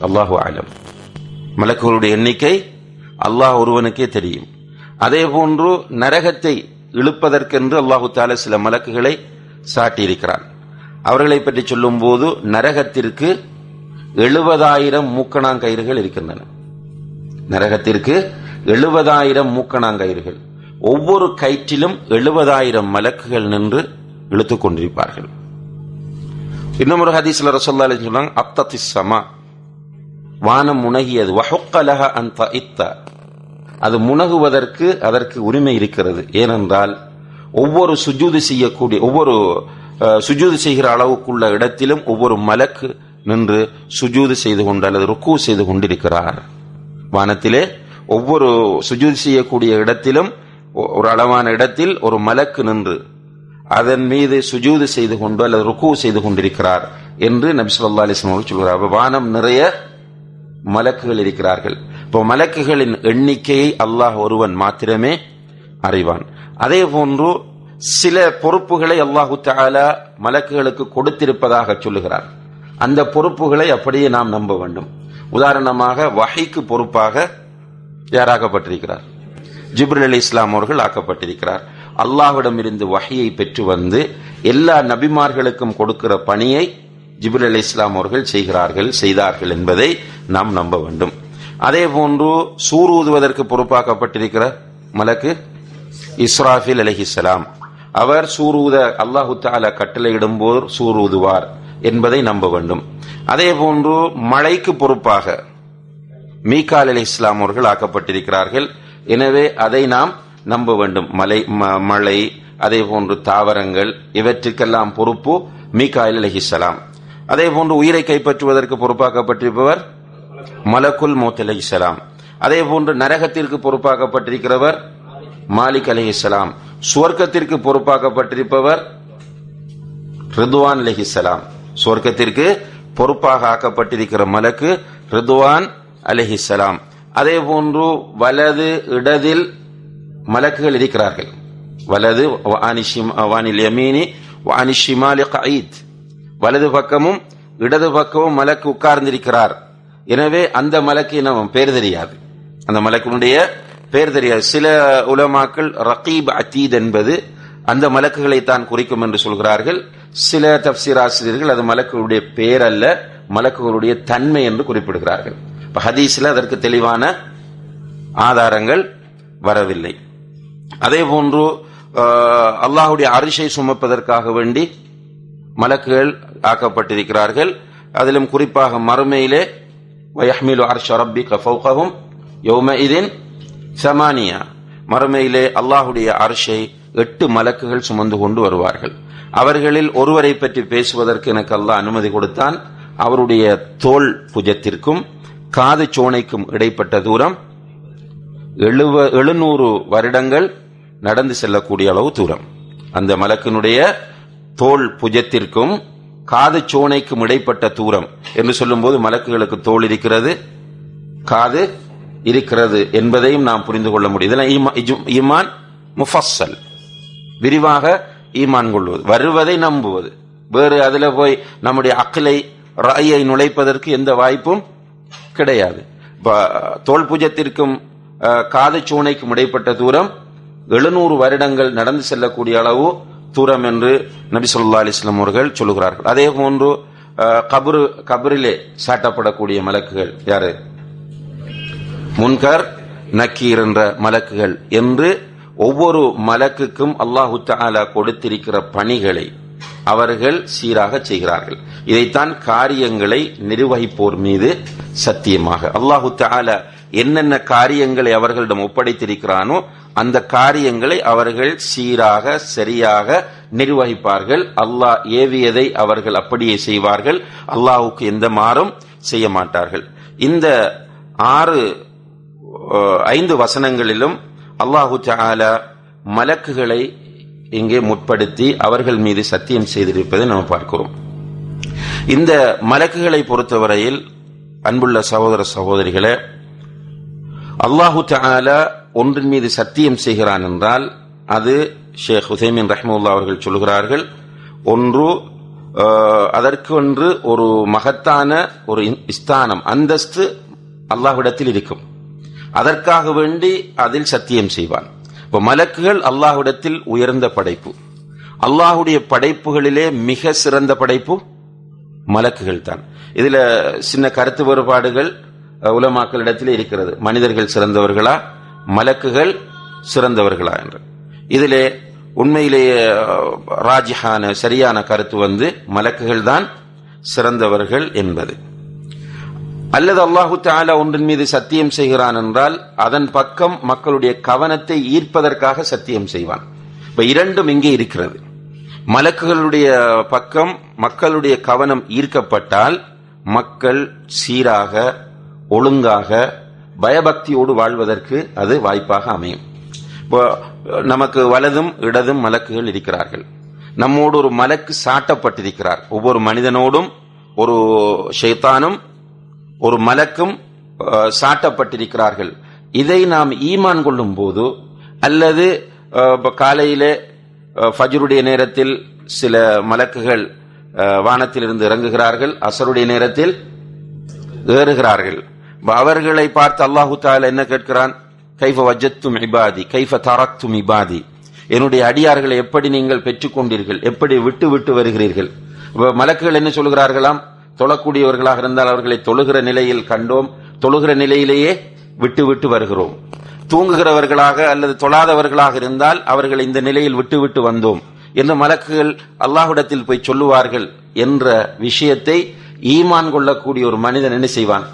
அல்லாஹு ஆலம் மலக்குகளுடைய எண்ணிக்கை அல்லாஹ் ஒருவனுக்கே தெரியும். அதே போன்று நரகத்தை இழுப்பதற்கென்று அல்லாஹு தால சில மலக்குகளை சாட்டியிருக்கிறான். அவர்களை பற்றி சொல்லும் போது நரகத்திற்கு எழுபதாயிரம் மூக்கணாங்கயிறுகள் இருக்கின்றன. நரகத்திற்கு எழுபதாயிரம் மூக்கணாங்கயிறுகள். ஒவ்வொரு கயிற்றிலும் எழுபதாயிரம் மலக்குகள் நின்று இழுத்துக் கொண்டிருப்பார்கள். இன்னும் ஒரு ஹதீஸ்ல ரசோல்லா சொன்னாங்க அப்தத்தி சமா. வானம் முனகியது. வஹொக்கலக அந்த இத்த அது முனகுவதற்கு அதற்கு உரிமை இருக்கிறது. ஏனென்றால் ஒவ்வொரு சுஜூதி செய்யக்கூடிய ஒவ்வொரு சுஜூது செய்கிற அளவுக்குள்ள இடத்திலும் ஒவ்வொரு மலக்கு நின்று சுஜூது செய்து கொண்டு அல்லது ருக்கு செய்து கொண்டிருக்கிறார். வானத்திலே ஒவ்வொரு சுஜூது செய்யக்கூடிய இடத்திலும் ஒரு அளவான இடத்தில் ஒரு மலக்கு நின்று அதன் மீது சுஜூது செய்து கொண்டு அல்லது ருக்கு செய்து கொண்டிருக்கிறார் என்று நபிசுல்லா அலிஸ்லாம் அவர்கள் சொல்கிறார். வானம் நிறைய மலக்குகள் இருக்கிறார்கள். இப்போ மலக்குகளின் எண்ணிக்கையை அல்லாஹ் ஒருவன் மாத்திரமே அறிவான். அதே போன்று சில பொறுப்புகளை அல்லாஹு தாலா மலக்குகளுக்கு கொடுத்திருப்பதாக சொல்லுகிறார். அந்த பொறுப்புகளை அப்படியே நாம் நம்ப வேண்டும். உதாரணமாக வகைக்கு பொறுப்பாக யாராக்கப்பட்டிருக்கிறார்? ஜிப்ரல் அலி இஸ்லாம் அவர்கள் ஆக்கப்பட்டிருக்கிறார். அல்லாஹ்விடம் இருந்து வகையை பெற்று வந்து எல்லா நபிமார்களுக்கும் கொடுக்கிற பணியை ஜிப்ரல் அலி இஸ்லாம் அவர்கள் செய்கிறார்கள் செய்தார்கள் என்பதை நாம் நம்ப வேண்டும். அதே போன்று சூர் ஊதுவதற்கு பொறுப்பாக்கப்பட்டிருக்கிற மலக்கு இஸ்ராஃபில் அலைஹிஸ்ஸலாம் அவர் சூர் அல்லாஹு தாலா கட்டளையிடும் போது என்பதை நம்ப வேண்டும். அதே போன்று மழைக்கு பொறுப்பாக மீகால் அலி இஸ்லாம் அவர்கள் ஆக்கப்பட்டிருக்கிறார்கள். எனவே அதை நாம் நம்ப வேண்டும். மலை ம- மழை அதே போன்று தாவரங்கள் இவற்றுக்கெல்லாம் பொறுப்பு மீகாயில் அலைஹிஸ்ஸலாம் அதே போன்று உயிரை கைப்பற்றுவதற்கு பொறுப்பாக்கப்பட்டிருப்பவர் மலக்குல் மௌத் அலைஹிஸ்ஸலாம் அதே போன்று நரகத்திற்கு பொறுப்பாக்கப்பட்டிருக்கிறவர் மாலிக் அலைஹிஸ்ஸலாம் சுவர்க்கத்திற்கு பொறுப்பாக்கப்பட்டிருப்பவர் ரிதுவான் அலைஹிஸ்ஸலாம் சுவர்க்கத்திற்கு பொறுப்பாக ஆக்கப்பட்டிருக்கிற மலக்கு ரிதுவான் அலிஹிசலாம் அதே போன்று வலது இடதில் மலக்குகள் இருக்கிறார்கள். வலது வானில் யமீனி வானி கயீத் வலது பக்கமும் இடது பக்கமும் மலக்கு உட்கார்ந்திருக்கிறார். எனவே அந்த மலக்கு நம்ம பேர் தெரியாது. அந்த மலக்கினுடைய பேர் தெரியாது. சில உலமாக்கள் ரகீப் அத்தீத் என்பது அந்த மலக்குகளை தான் குறிக்கும் என்று சொல்கிறார்கள். சில தப்சீர் ஆசிரியர்கள் அது மலக்குகளுடைய பெயர் அல்ல மலக்குகளுடைய தன்மை என்று குறிப்பிடுகிறார்கள். இப்ப ஹதீஸ்ல அதற்கு தெளிவான ஆதாரங்கள் வரவில்லை. அதே போன்று அல்லாஹுடைய அரிசை சுமப்பதற்காக வேண்டி மலக்குகள் ஆக்கப்பட்டிருக்கிறார்கள். அதிலும் குறிப்பாக மறுமையிலே வயஹ்மிலு அர்ஷ ரப்பிக ஃபௌகஹும் யௌமஇதின் சமானியா. மறுமையிலே அல்லாஹுடைய அரசை எட்டு மலக்குகள் சுமந்து கொண்டு வருவார்கள். அவர்களில் ஒருவரை பற்றி பேசுவதற்கு எனக்கு அல்லாஹ் அனுமதி கொடுத்தான். அவருடைய தோல் புஜத்திற்கும் காது சோனைக்கும் இடைப்பட்ட தூரம் எழுவ எழுநூறு வருடங்கள் நடந்து செல்லக்கூடிய அளவு தூரம். அந்த மலக்கினுடைய தோல் புஜத்திற்கும் காது சோனைக்கும் இடைப்பட்ட தூரம் என்று சொல்லும்போது மலக்குகளுக்கு தோல் இருக்கிறது. காது இருக்கிறது என்பதையும் நாம் புரிந்து கொள்ள முடியும். இதெல்லாம் ஈமான் முஃபஸ்ஸல். விரிவாக ஈமான் கொள்வது. வருவதை நம்புவது. வேறு அதுல போய் நம்முடைய அக்கலை ராயை நுழைப்பதற்கு எந்த வாய்ப்பும் கிடையாது. தோல் பூஜத்திற்கும் காது சூனைக்கும் இடைப்பட்ட தூரம் எழுநூறு வருடங்கள் நடந்து செல்லக்கூடிய அளவு தூரம் என்று நபி சொல்லா அலிஸ்லாம் அவர்கள் சொல்லுகிறார்கள். அதே போன்று கபரு கபரிலே சாட்டப்படக்கூடிய மலக்குகள் யாரு? முன்கர் நக்கீர் என்ற மலக்குகள் என்று ஒவ்வொரு மலக்குக்கும் அல்லாஹு தாலா கொடுத்திருக்கிற பணிகளை அவர்கள் சீராக செய்கிறார்கள். இதைத்தான் காரியங்களை நிர்வகிப்போர் மீது சத்தியமாக. அல்லாஹு தாலா என்னென்ன காரியங்களை அவர்களிடம் ஒப்படைத்திருக்கிறானோ அந்த காரியங்களை அவர்கள் சீராக சரியாக நிர்வகிப்பார்கள். அல்லாஹ் ஏவியதை அவர்கள் அப்படியே செய்வார்கள். அல்லாஹுக்கு எந்த மாறும் செய்ய மாட்டார்கள். இந்த ஆறு ஐந்து வசனங்களிலும் அல்லாஹு தஆலா மலக்குகளை இங்கே முற்படுத்தி அவர்கள் மீது சத்தியம் செய்திருப்பதை நாம் பார்க்கிறோம். இந்த மலக்குகளை பொறுத்தவரையில் அன்புள்ள சகோதர சகோதரிகளே அல்லாஹு தஆலா ஒன்றின் மீது சத்தியம் செய்கிறான் என்றால் அது ஷேக் ஹுசைமின் ரஹ்முல்லா அவர்கள் சொல்கிறார்கள் ஒன்று அதற்கு ஒன்று ஒரு மகத்தான ஒரு ஸ்தானம் அந்தஸ்து அல்லாஹ்விடத்தில் இருக்கும். அதற்காக வேண்டி அதில் சத்தியம் செய்வான். இப்ப மலக்குகள் அல்லாஹுடத்தில் உயர்ந்த படைப்பு. அல்லாஹுடைய படைப்புகளிலே மிக சிறந்த படைப்பு மலக்குகள் தான். இதுல சின்ன கருத்து வேறுபாடுகள் உலமாக்களிடத்தில் இருக்கிறது. மனிதர்கள் சிறந்தவர்களா மலக்குகள் சிறந்தவர்களா என்று. இதிலே உண்மையிலேயே ராஜஹான ராஜிஹான சரியான கருத்து வந்து மலக்குகள் தான் சிறந்தவர்கள் என்பது. அல்லது அல்லாஹு தாலா ஒன்றின் மீது சத்தியம் செய்கிறான் என்றால் அதன் பக்கம் மக்களுடைய கவனத்தை ஈர்ப்பதற்காக சத்தியம் செய்வான். இப்ப இரண்டும் இங்கே இருக்கிறது. மலக்குகளுடைய பக்கம் மக்களுடைய கவனம் ஈர்க்கப்பட்டால் மக்கள் சீராக ஒழுங்காக பயபக்தியோடு வாழ்வதற்கு அது வாய்ப்பாக அமையும். இப்போ நமக்கு வலதும் இடதும் மலக்குகள் இருக்கிறார்கள். நம்மோடு ஒரு மலக்கு சாட்டப்பட்டிருக்கிறார். ஒவ்வொரு மனிதனோடும் ஒரு ஷைத்தானும் ஒரு மலக்கும் சாட்டப்பட்டிருக்கிறார்கள். இதை நாம் ஈமான் கொள்ளும் போது அல்லது காலையிலே ஃபஜ்ருடைய நேரத்தில் சில மலக்குகள் வானத்திலிருந்து இறங்குகிறார்கள் அசருடைய நேரத்தில் ஏறுகிறார்கள். அவர்களை பார்த்து அல்லாஹு தால என்ன கேட்கிறான்? கைஃப வஜத்தும் இபாதி கைஃப தரத்தும் இபாதி. என்னுடைய அடியார்களை எப்படி நீங்கள் பெற்றுக்கொண்டீர்கள்? எப்படி விட்டு விட்டு வருகிறீர்கள்? மலக்குகள் என்ன சொல்கிறார்களாம்? தொழக்கூடியவர்களாக இருந்தால் அவர்களை தொழுகிற நிலையில் கண்டோம். தொழுகிற நிலையிலேயே விட்டு விட்டு வருகிறோம். தூங்குகிறவர்களாக அல்லது தொழாதவர்களாக இருந்தால் அவர்கள் இந்த நிலையில் விட்டு விட்டு வந்தோம். என்று மலக்குகள் அல்லாஹுடத்தில் போய் சொல்லுவார்கள் என்ற விஷயத்தை ஈமான் கொள்ளக்கூடிய ஒரு மனிதன் என்ன செய்வான்?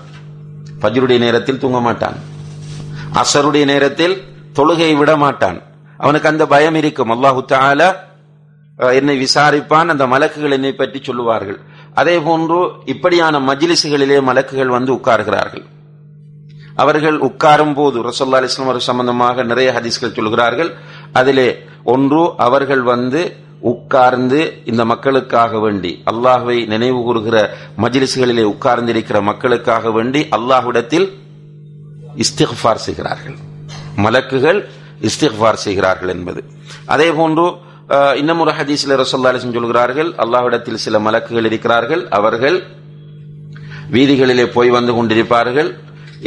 ஃபஜ்ருடைய நேரத்தில் தூங்க மாட்டான். அசருடைய நேரத்தில் தொழுகையை விட மாட்டான். அவனுக்கு அந்த பயம் இருக்கும். அல்லாஹு தாலா அஹ், என்னை விசாரிப்பான். அந்த மலக்குகள் என்னை பற்றி சொல்லுவார்கள். அதே போன்று இப்படியான மஜிலிசுகளிலே மலக்குகள் வந்து உட்கார்கிறார்கள். அவர்கள் உட்காரும் போது ரசோல்லா அலிஸ்லாம் அவர்கள் சம்பந்தமாக நிறைய ஹதீஸ்கள் சொல்கிறார்கள். அதிலே ஒன்று அவர்கள் வந்து உட்கார்ந்து இந்த மக்களுக்காக வேண்டி அல்லாஹுவை நினைவு கூறுகிற மஜிலிசுகளிலே உட்கார்ந்திருக்கிற மக்களுக்காக வேண்டி அல்லாஹ்விடத்தில் இஸ்திஃபார் செய்கிறார்கள். மலக்குகள் இஸ்திஃபார் செய்கிறார்கள் என்பது. அதே போன்று இன்னும் ஒரு ஹதீஸ்ல ரசோல்லா சொல்கிறார்கள் அல்லாஹ்விடத்தில் சில மலக்குகள் இருக்கிறார்கள் அவர்கள் வீதிகளிலே போய் வந்து கொண்டிருப்பார்கள்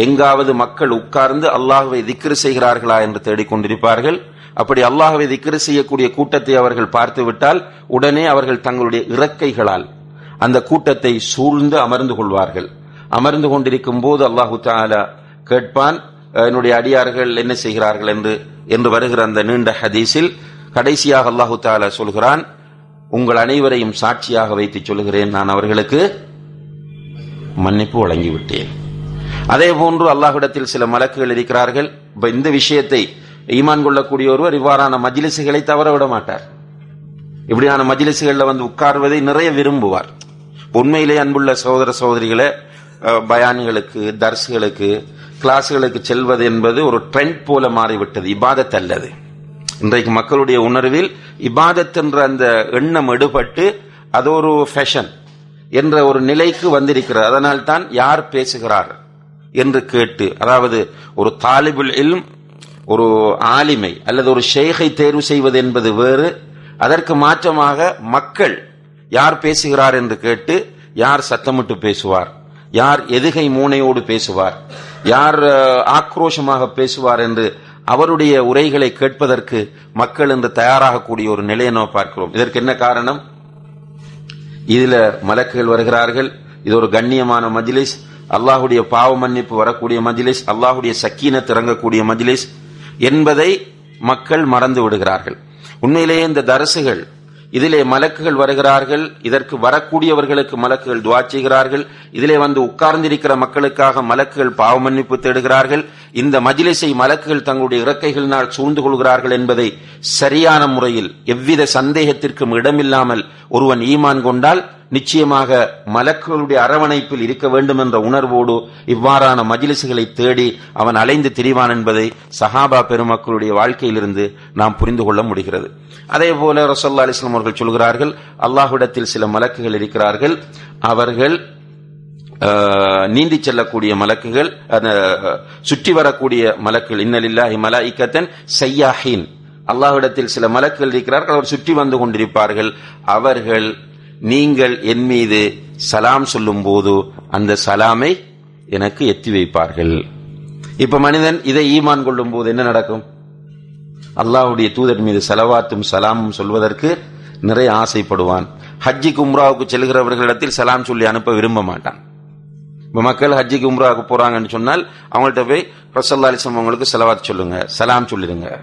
எங்காவது மக்கள் உட்கார்ந்து அல்லாஹுவை திக்ரு செய்கிறார்களா என்று தேடிக்கொண்டிருப்பார்கள் அப்படி அல்லாஹுவை திக்ரு செய்யக்கூடிய கூட்டத்தை அவர்கள் பார்த்துவிட்டால் உடனே அவர்கள் தங்களுடைய இறக்கைகளால் அந்த கூட்டத்தை சூழ்ந்து அமர்ந்து கொள்வார்கள். அமர்ந்து கொண்டிருக்கும் போது அல்லாஹு தாலா கேட்பான் என்னுடைய அடியார்கள் என்ன செய்கிறார்கள்? என்று என்று வருகிற அந்த நீண்ட ஹதீஸில் கடைசியாக அல்லாஹு தாலா சொல்கிறான் உங்கள் அனைவரையும் சாட்சியாக வைத்து சொல்கிறேன் நான் அவர்களுக்கு மன்னிப்பு வழங்கிவிட்டேன். அதே போன்று அல்லாஹ்விடத்தில் சில மலக்குகள் இருக்கிறார்கள். இப்ப இந்த விஷயத்தை ஈமான் கொள்ளக்கூடிய ஒருவர் இவ்வாறான மஜிலிசுகளை தவற விட மாட்டார். இப்படியான மஜிலிசுகளில் வந்து உட்கார்வதை நிறைய விரும்புவார். உண்மையிலே அன்புள்ள சகோதர சகோதரிகளை பயான்களுக்கு தர்சுகளுக்கு கிளாஸ்களுக்கு செல்வது என்பது ஒரு ட்ரெண்ட் போல மாறிவிட்டது. இபாதத் அல்லது. இன்றைக்கு மக்களுடைய உணர்வில் இபாதத் என்ற அந்த எண்ணம் எடுபட்டு அது ஒரு ஃபேஷன் என்ற ஒரு நிலைக்கு வந்திருக்கிறது. அதனால் தான் யார் பேசுகிறார் என்று கேட்டு அதாவது ஒரு தாலிபுல் இல்ம் ஒரு ஆலிமை அல்லது ஒரு ஷேகை தேர்வு செய்வது என்பது வேறு. அதற்கு மாற்றமாக மக்கள் யார் பேசுகிறார் என்று கேட்டு யார் சத்தமிட்டு பேசுவார்? யார் எதுகை மூனையோடு பேசுவார்? யார் ஆக்ரோஷமாக பேசுவார் என்று அவருடைய உரைகளை கேட்பதற்கு மக்கள் என்று தயாராகக்கூடிய ஒரு நிலையை நாம் பார்க்கிறோம். இதற்கு என்ன காரணம்? இதுல மலக்குகள் வருகிறார்கள். இது ஒரு கண்ணியமான மஜிலிஸ். அல்லாஹுடைய பாவ மன்னிப்பு வரக்கூடிய மஜிலிஸ். அல்லாஹுடைய சக்கீன திறங்கக்கூடிய மஜிலிஸ் என்பதை மக்கள் மறந்து விடுகிறார்கள். உண்மையிலேயே இந்த தரசுகள் இதிலே மலக்குகள் வருகிறார்கள் இதற்கு வரக்கூடியவர்களுக்கு மலக்குகள் துவா செய்கிறார்கள் இதிலே வந்து உட்கார்ந்திருக்கிற மக்களுக்காக மலக்குகள் பாவ மன்னிப்பு தேடுகிறார்கள் இந்த மஜிலிசை மலக்குகள் தங்களுடைய இறக்கைகளினால் சூழ்ந்து கொள்கிறார்கள் என்பதை சரியான முறையில் எவ்வித சந்தேகத்திற்கும் இடமில்லாமல் ஒருவன் ஈமான் கொண்டால் நிச்சயமாக மலக்குகளுடைய அரவணைப்பில் இருக்க வேண்டும் என்ற உணர்வோடு இவ்வாறான மஜிலிசுகளை தேடி அவன் அலைந்து திரிவான் என்பதை சஹாபா பெருமக்களுடைய வாழ்க்கையிலிருந்து நாம் புரிந்து கொள்ள முடிகிறது. அதே போல ரசோல்லா அலிஸ்லாம் அவர்கள் சொல்கிறார்கள் அல்லாஹுடத்தில் சில மலக்குகள் இருக்கிறார்கள். அவர்கள் நீந்தி செல்லக்கூடிய மலக்குகள் அந்த, சுற்றி வரக்கூடிய மலக்குகள். இன்னலில்லாஹி மலாயிக்கத்தன் சையாஹீன். அல்லாஹ்விடத்தில் சில மலக்குகள் இருக்கிறார்கள் அவர் சுற்றி வந்து கொண்டிருப்பார்கள். அவர்கள் நீங்கள் என் மீது சலாம் சொல்லும் போது அந்த சலாமை எனக்கு எத்தி வைப்பார்கள். இப்ப மனிதன் இதை ஈமான் கொள்ளும் போது என்ன நடக்கும்? அல்லாவுடைய தூதர் மீது செலவாத்தும் சலாமும் சொல்வதற்கு நிறைய ஆசைப்படுவான். ஹஜ்ஜி கும்ராவுக்கு செல்கிறவர்களிடத்தில் சலாம் சொல்லி அனுப்ப விரும்ப மாட்டான். இப்ப மக்கள் ஹஜ்ஜிக்கு உம்ராவுக்கு போறாங்கன்னு சொன்னால் அவங்கள்ட்ட போய் ரசல்லா அலிஸ்லாம் அவங்களுக்கு செலவாத் சொல்லுங்க சலாம் சொல்லிடுங்க.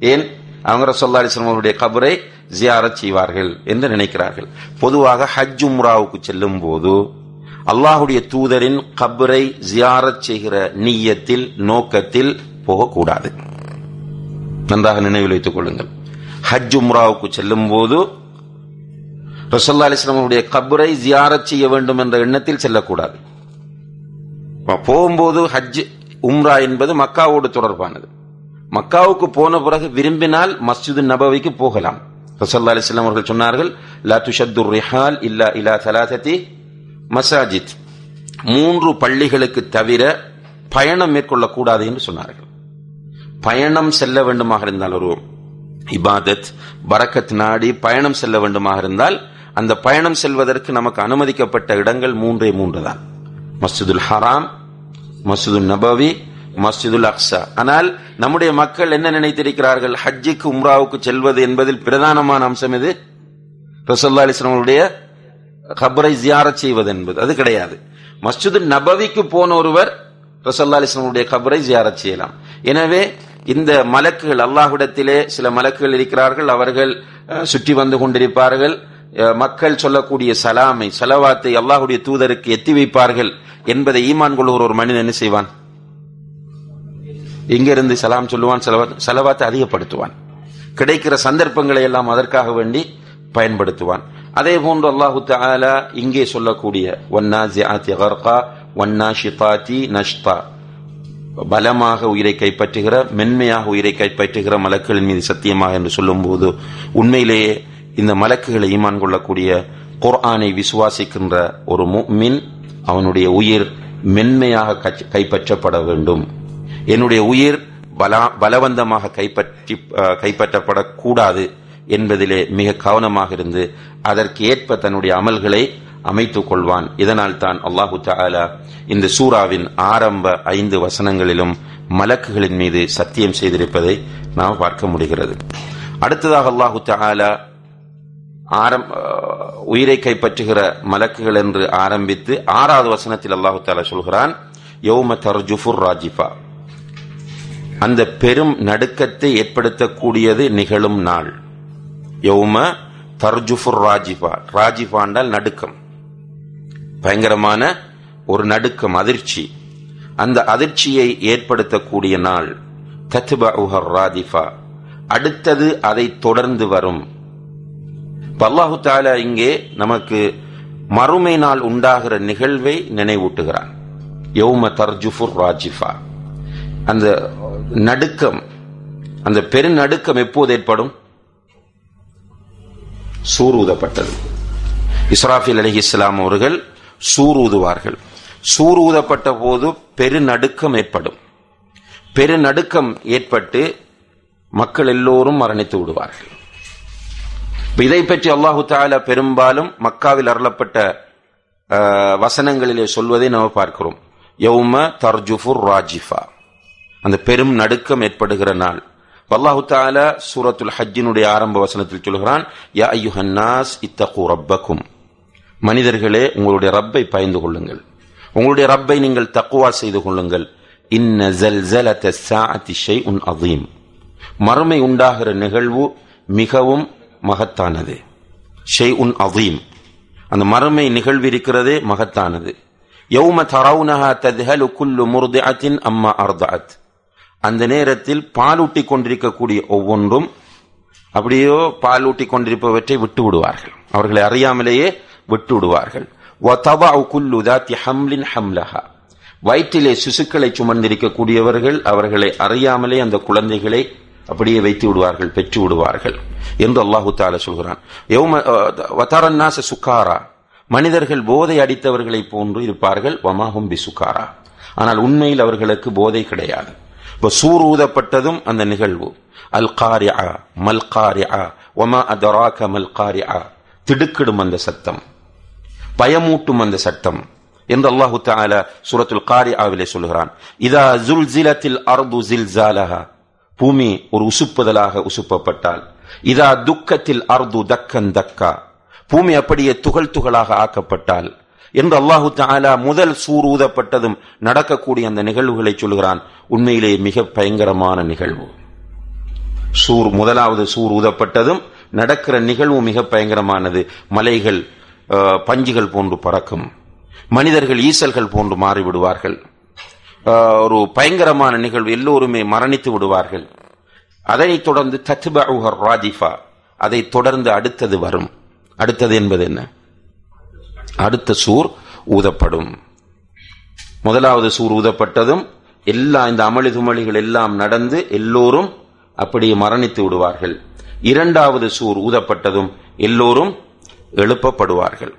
ஏன்? அவங்க ரசல்லா அலிஸ்லாம் அவருடைய கபரை ஜியாரத் செய்வார்கள் என்று நினைக்கிறார்கள். பொதுவாக ஹஜ் உம்ராவுக்கு செல்லும் போது அல்லாஹுடைய தூதரின் கபரை ஜியாரத் செய்கிற நீயத்தில் நோக்கத்தில் போகக்கூடாது. நன்றாக நினைவில் வைத்துக் கொள்ளுங்கள். ஹஜ் உம்ராவுக்கு செல்லும் போது ரசல்லா அலிஸ்லாமுடைய கபரை ஜியாரத் செய்ய வேண்டும் என்ற எண்ணத்தில் செல்லக்கூடாது. போகும்போது ஹஜ் உம்ரா என்பது மக்காவோடு தொடர்பானது. மக்காவுக்கு போன பிறகு விரும்பினால் மஸ்ஜிது நபவிக்கு போகலாம். ரசல்லா அலிஸ்லாம் அவர்கள் சொன்னார்கள் லா துஷத்து ரிஹால் இல்லா இலா மசாஜித். மூன்று பள்ளிகளுக்கு தவிர பயணம் மேற்கொள்ளக்கூடாது என்று சொன்னார்கள். பயணம் செல்ல வேண்டுமாக இருந்தால் ஒரு இபாதத் பரக்கத் நாடி பயணம் செல்ல வேண்டுமாக இருந்தால் அந்த பயணம் செல்வதற்கு நமக்கு அனுமதிக்கப்பட்ட இடங்கள் மூன்றே மூன்று தான். மஸ்ஜிதுல் ஹராம் மஸ்ஜிதுல் நபவி மஸ்ஜிதுல் அக்ஸா. ஆனால் நம்முடைய மக்கள் என்ன நினைத்திருக்கிறார்கள்? ஹஜ்ஜிக்கு உம்ராவுக்கு செல்வது என்பதில் பிரதானமான அம்சம் இது ரசல்லா அலிஸ்லாமுடைய கபரை ஜியாரத் செய்வது என்பது. அது கிடையாது. மஸ்ஜிது நபவிக்கு போன ஒருவர் ரசல்லா அலிஸ்லாமுடைய கபரை ஜியாரத் செய்யலாம். எனவே இந்த மலக்குகள் அல்லாஹுடத்திலே சில மலக்குகள் இருக்கிறார்கள். அவர்கள் சுற்றி வந்து கொண்டிருப்பார்கள். மக்கள் சொல்லக்கூடிய சலாமை சலவாத்தை அல்லாஹுடைய தூதருக்கு எத்தி வைப்பார்கள் என்பதை ஈமான் கொள்கிற ஒரு மனிதன் என்ன செய்வான்? இங்க இருந்து சலாம் சொல்லுவான் செலவா- செலவாத்தை அதிகப்படுத்துவான். கிடைக்கிற சந்தர்ப்பங்களை எல்லாம் அதற்காக வேண்டி பயன்படுத்துவான். அதே போன்று அல்லாஹு தாலா இங்கே சொல்லக்கூடிய வன்னாசிஆத்தி கர்கா வன்னாஷிதாத்தி நஷ்தா. பலமாக உயிரை கைப்பற்றுகிற மென்மையாக உயிரை கைப்பற்றுகிற மலக்குகளின் மீது சத்தியமாக என்று சொல்லும்போது உண்மையிலேயே இந்த மலக்குகளை ஈமான் கொள்ளக்கூடிய குர்ஆனை விசுவாசிக்கின்ற ஒரு முஃமின் அவனுடைய உயிர் மென்மையாக கச்- கைப்பற்றப்பட வேண்டும். என்னுடைய உயிர் பலா பலவந்தமாக கைப்பற்றி கைப்பற்றப்படக்கூடாது என்பதிலே மிக கவனமாக இருந்து அதற்கு ஏற்ப தன்னுடைய அமல்களை அமைத்துக் கொள்வான். இதனால் தான் அல்லாஹு தாலா இந்த சூராவின் ஆரம்ப ஐந்து வசனங்களிலும் மலக்குகளின் மீது சத்தியம் செய்திருப்பதை நாம் பார்க்க முடிகிறது. அடுத்ததாக அல்லாஹு தாலா ஆரம் உயிரை கைப்பற்றுகிற மலக்குகள் என்று ஆரம்பித்து ஆறாவது வசனத்தில் அல்லாஹு தாலா சொல்கிறான் யௌம தர்ஜுஃபுர் ராஜிஃபா அந்த பெரும் நடுக்கத்தை ஏற்படுத்தக்கூடியது நிகழும் நாள். யௌம தர்ஜுஃபுர் ராஜிஃபா. ராஜிபாண்டால் நடுக்கம். பயங்கரமான ஒரு நடுக்கம் அதிர்ச்சி. அந்த அதிர்ச்சியை ஏற்படுத்தக்கூடிய நாள். தத்பஉஹர் ராதிஃபா அடுத்தது அதை தொடர்ந்து வரும். பல்லாஹு தாலா இங்கே நமக்கு மறுமை நாள் உண்டாகிற நிகழ்வை நினைவூட்டுகிறான். யௌம தர்ஜுஃபுர் ராஜிஃபா. அந்த நடுக்கம் அந்த பெருநடுக்கம் எப்போது ஏற்படும்? சூரூதப்பட்டது. இஸ்ராஃபில் அலி இஸ்லாம் அவர்கள் சூரூதுவார்கள். சூரூதப்பட்ட ஊதப்பட்ட போது பெருநடுக்கம் ஏற்படும். பெருநடுக்கம் ஏற்பட்டு மக்கள் எல்லோரும் மரணித்து விடுவார்கள். இதை பற்றி அல்லாஹு தாலா பெரும்பாலும் மக்காவில் அருளப்பட்ட வசனங்களிலே சொல்வதை நாம் பார்க்கிறோம். யௌம தர்ஜுஃபுர் ராஜிஃபா. அந்த பெரும் நடுக்கம் ஏற்படுகிற நாள். வல்லாஹு தாலா சூரத்துல் ஹஜ்ஜினுடைய ஆரம்ப வசனத்தில் சொல்கிறான் யா ஐயுஹன்னாஸ் இத்தகு ரப்பக்கும். மனிதர்களே உங்களுடைய ரப்பை பயந்து கொள்ளுங்கள். உங்களுடைய ரப்பை நீங்கள் தக்குவா செய்து கொள்ளுங்கள். இன்ன ஜல்சலத சாஅத்தி ஷைஉன் அதீம் மறுமை உண்டாகிற நிகழ்வு மிகவும் மகத்தானது. ஷைஉன் அதீம் அந்த மறுமை நிகழ்வு இருக்கிறதே மகத்தானது. யௌம தரவுனஹா தத்ஹலு குல்லு முர்திஅத்தின் அம்மா அர்தஅத். அந்த நேரத்தில் பாலூட்டிக் கொண்டிருக்கக்கூடிய ஒவ்வொன்றும் அப்படியோ பாலூட்டிக் கொண்டிருப்பவற்றை விட்டு விடுவார்கள். அவர்களை அறியாமலேயே விட்டு விடுவார்கள். வயிற்றிலே சிசுக்களை சுமந்திருக்கக்கூடியவர்கள் அவர்களை அறியாமலே அந்த குழந்தைகளை அப்படியே வைத்து விடுவார்கள் பெற்று விடுவார்கள் என்று அல்லாஹு தால சொல்கிறான். சுக்காரா மனிதர்கள் போதை அடித்தவர்களை போன்று இருப்பார்கள். வமாஹும் பி சுக்காரா ஆனால் உண்மையில் அவர்களுக்கு போதை கிடையாது. இப்ப சூர் ஊதப்பட்டதும் அந்த நிகழ்வு. அல் காரியா மல் காரியா ஒமா அதராக மல் காரியா திடுக்கிடும் அந்த சத்தம். பயமூட்டும் அந்த சட்டம் என்று அல்லாஹு தால சூரத்துல் காரியாவிலே சொல்கிறான். இதா ஜுல்சிலத்தில் அர்து ஜில்சாலஹா. பூமி ஒரு உசுப்புதலாக உசுப்பப்பட்டால். இதா துக்கத்தில் அர்து தக்கன் தக்கா. பூமி அப்படியே துகள் துகளாக ஆக்கப்பட்டால். என்று அல்லாஹு தாலா முதல் சூரூதப்பட்டதும் நடக்கக்கூடிய அந்த நிகழ்வுகளை சொல்கிறான் உண்மையிலேயே மிக பயங்கரமான நிகழ்வு. சூர் முதலாவது சூர் ஊதப்பட்டதும் நடக்கிற நிகழ்வு மிக பயங்கரமானது. மலைகள் பஞ்சுகள் போன்று பறக்கும். மனிதர்கள் ஈசல்கள் போன்று மாறிவிடுவார்கள். ஒரு பயங்கரமான நிகழ்வு. எல்லோருமே மரணித்து விடுவார்கள். அதனைத் தொடர்ந்து தத்பஉஹர் ராஜிஃபா. அதை தொடர்ந்து அடுத்தது வரும். அடுத்தது என்பது என்ன? அடுத்த சூர் ஊதப்படும். முதலாவது சூர் ஊதப்பட்டதும் எல்லா இந்த அமளி துமளிகள் எல்லாம் நடந்து எல்லோரும் அப்படியே மரணித்து விடுவார்கள். இரண்டாவது சூர் ஊதப்பட்டதும் எல்லோரும் எழுப்பப்படுவார்கள்.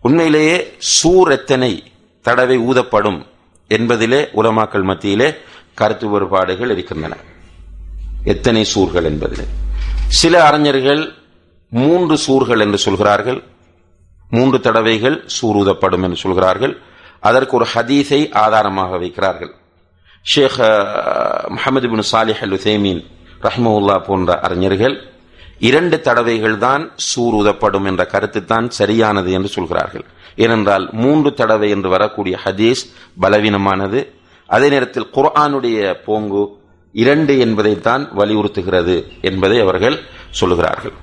உண்மையிலேயே சூர் எத்தனை தடவை ஊதப்படும் என்பதிலே உலமாக்கள் மத்தியிலே கருத்து வேறுபாடுகள் இருக்கின்றன. எத்தனை சூர்கள் என்பதிலே. சில அறிஞர்கள் மூன்று சூர்கள் என்று சொல்கிறார்கள். மூன்று தடவைகள் சூர் ஊதப்படும் என்று சொல்கிறார்கள். அதற்கு ஒரு ஹதீஸை ஆதாரமாக வைக்கிறார்கள். ஷேக் முகமது பின் சாலிஹ் அல் உசேமீன் ரஹ்மவுல்லா போன்ற அறிஞர்கள் இரண்டு தடவைகள் தான் சூர்ஊதப்படும் என்ற கருத்து தான் சரியானது என்று சொல்கிறார்கள். ஏனென்றால் மூன்று தடவை என்று வரக்கூடிய ஹதீஸ் பலவீனமானது. அதே நேரத்தில் குர்ஆனுடைய போங்கு இரண்டு என்பதைத்தான் வலியுறுத்துகிறது என்பதை அவர்கள் சொல்லுகிறார்கள்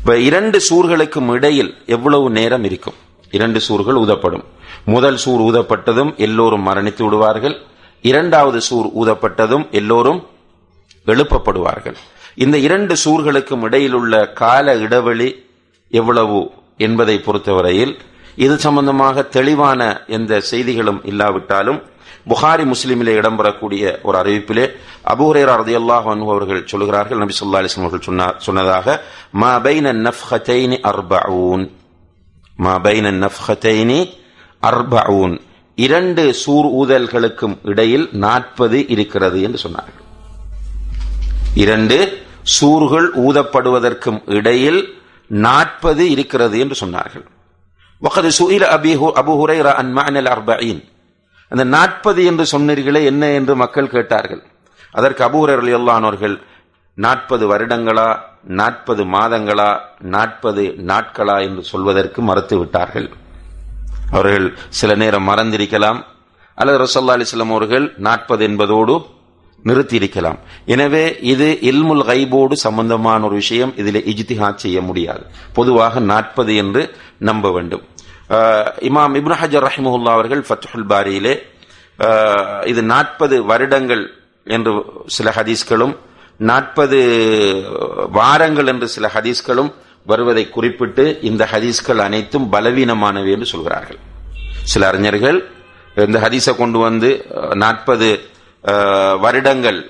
இப்ப இரண்டு சூர்களுக்கும் இடையில் எவ்வளவு நேரம் இருக்கும்? இரண்டு சூர்கள் ஊதப்படும். முதல் சூர் ஊதப்பட்டதும் எல்லோரும் மரணித்து விடுவார்கள். இரண்டாவது சூர் ஊதப்பட்டதும் எல்லோரும் எழுப்பப்படுவார்கள். இந்த இரண்டு சூர்களுக்கும் இடையில் உள்ள கால இடைவெளி எவ்வளவு என்பதை பொறுத்தவரையில் இது சம்பந்தமாக தெளிவான எந்த செய்திகளும் இல்லாவிட்டாலும் புகாரி முஸ்லிமிலே இடம்பெறக்கூடிய ஒரு அறிவிப்பிலே அபூரேரா ரதியல்லாஹு அன்ஹு அவர்கள் சொல்கிறார்கள் நபி ஸல்லல்லாஹு அலைஹி வஸல்லம் அவர்கள் சொன்னார் சொன்னதாக மா பைன நஃப்ஹத்தைனி அர்பஊன் மா பைன நஃப்ஹத்தைனி அர்பஊன் இரண்டு சூர் ஊதல்களுக்கும் இடையில் நாற்பது இருக்கிறது என்று சொன்னார்கள் இரண்டு சூர்கள் ஊதப்படுவதற்கும் இடையில் நாற்பது இருக்கிறது என்று சொன்னார்கள் وقد سئل أبي أبو هريرة عن معنى الأربعين அந்த நாற்பது என்று சொன்னீர்களே என்ன என்று மக்கள் கேட்டார்கள். அதற்கு அபூரர் எல்லானோர்கள் நாற்பது வருடங்களா நாற்பது மாதங்களா நாற்பது நாட்களா என்று சொல்வதற்கு மறுத்து விட்டார்கள். அவர்கள் சில நேரம் மறந்திருக்கலாம் அல்லது ரசல்லா அலிஸ்லாம் அவர்கள் நாற்பது என்பதோடு நிறுத்தியிருக்கலாம். எனவே இது இல்முல் கைபோடு சம்பந்தமான ஒரு விஷயம் இதில் இஜ்திஹாத் செய்ய முடியாது. பொதுவாக நாற்பது என்று நம்ப வேண்டும். இமாம் இப்னு ஹஜர் ரஹிமுல்லா அவர்கள் ஃபத்துல் பாரியிலே இது நாற்பது வருடங்கள் என்று சில ஹதீஸ்களும் நாற்பது வாரங்கள் என்று சில ஹதீஸ்களும் வருவதை குறிப்பிட்டு இந்த ஹதீஸ்கள் அனைத்தும் பலவீனமானவை என்று சொல்கிறார்கள். சில அறிஞர்கள் இந்த ஹதீஸை கொண்டு வந்து நாற்பது வருடங்கள்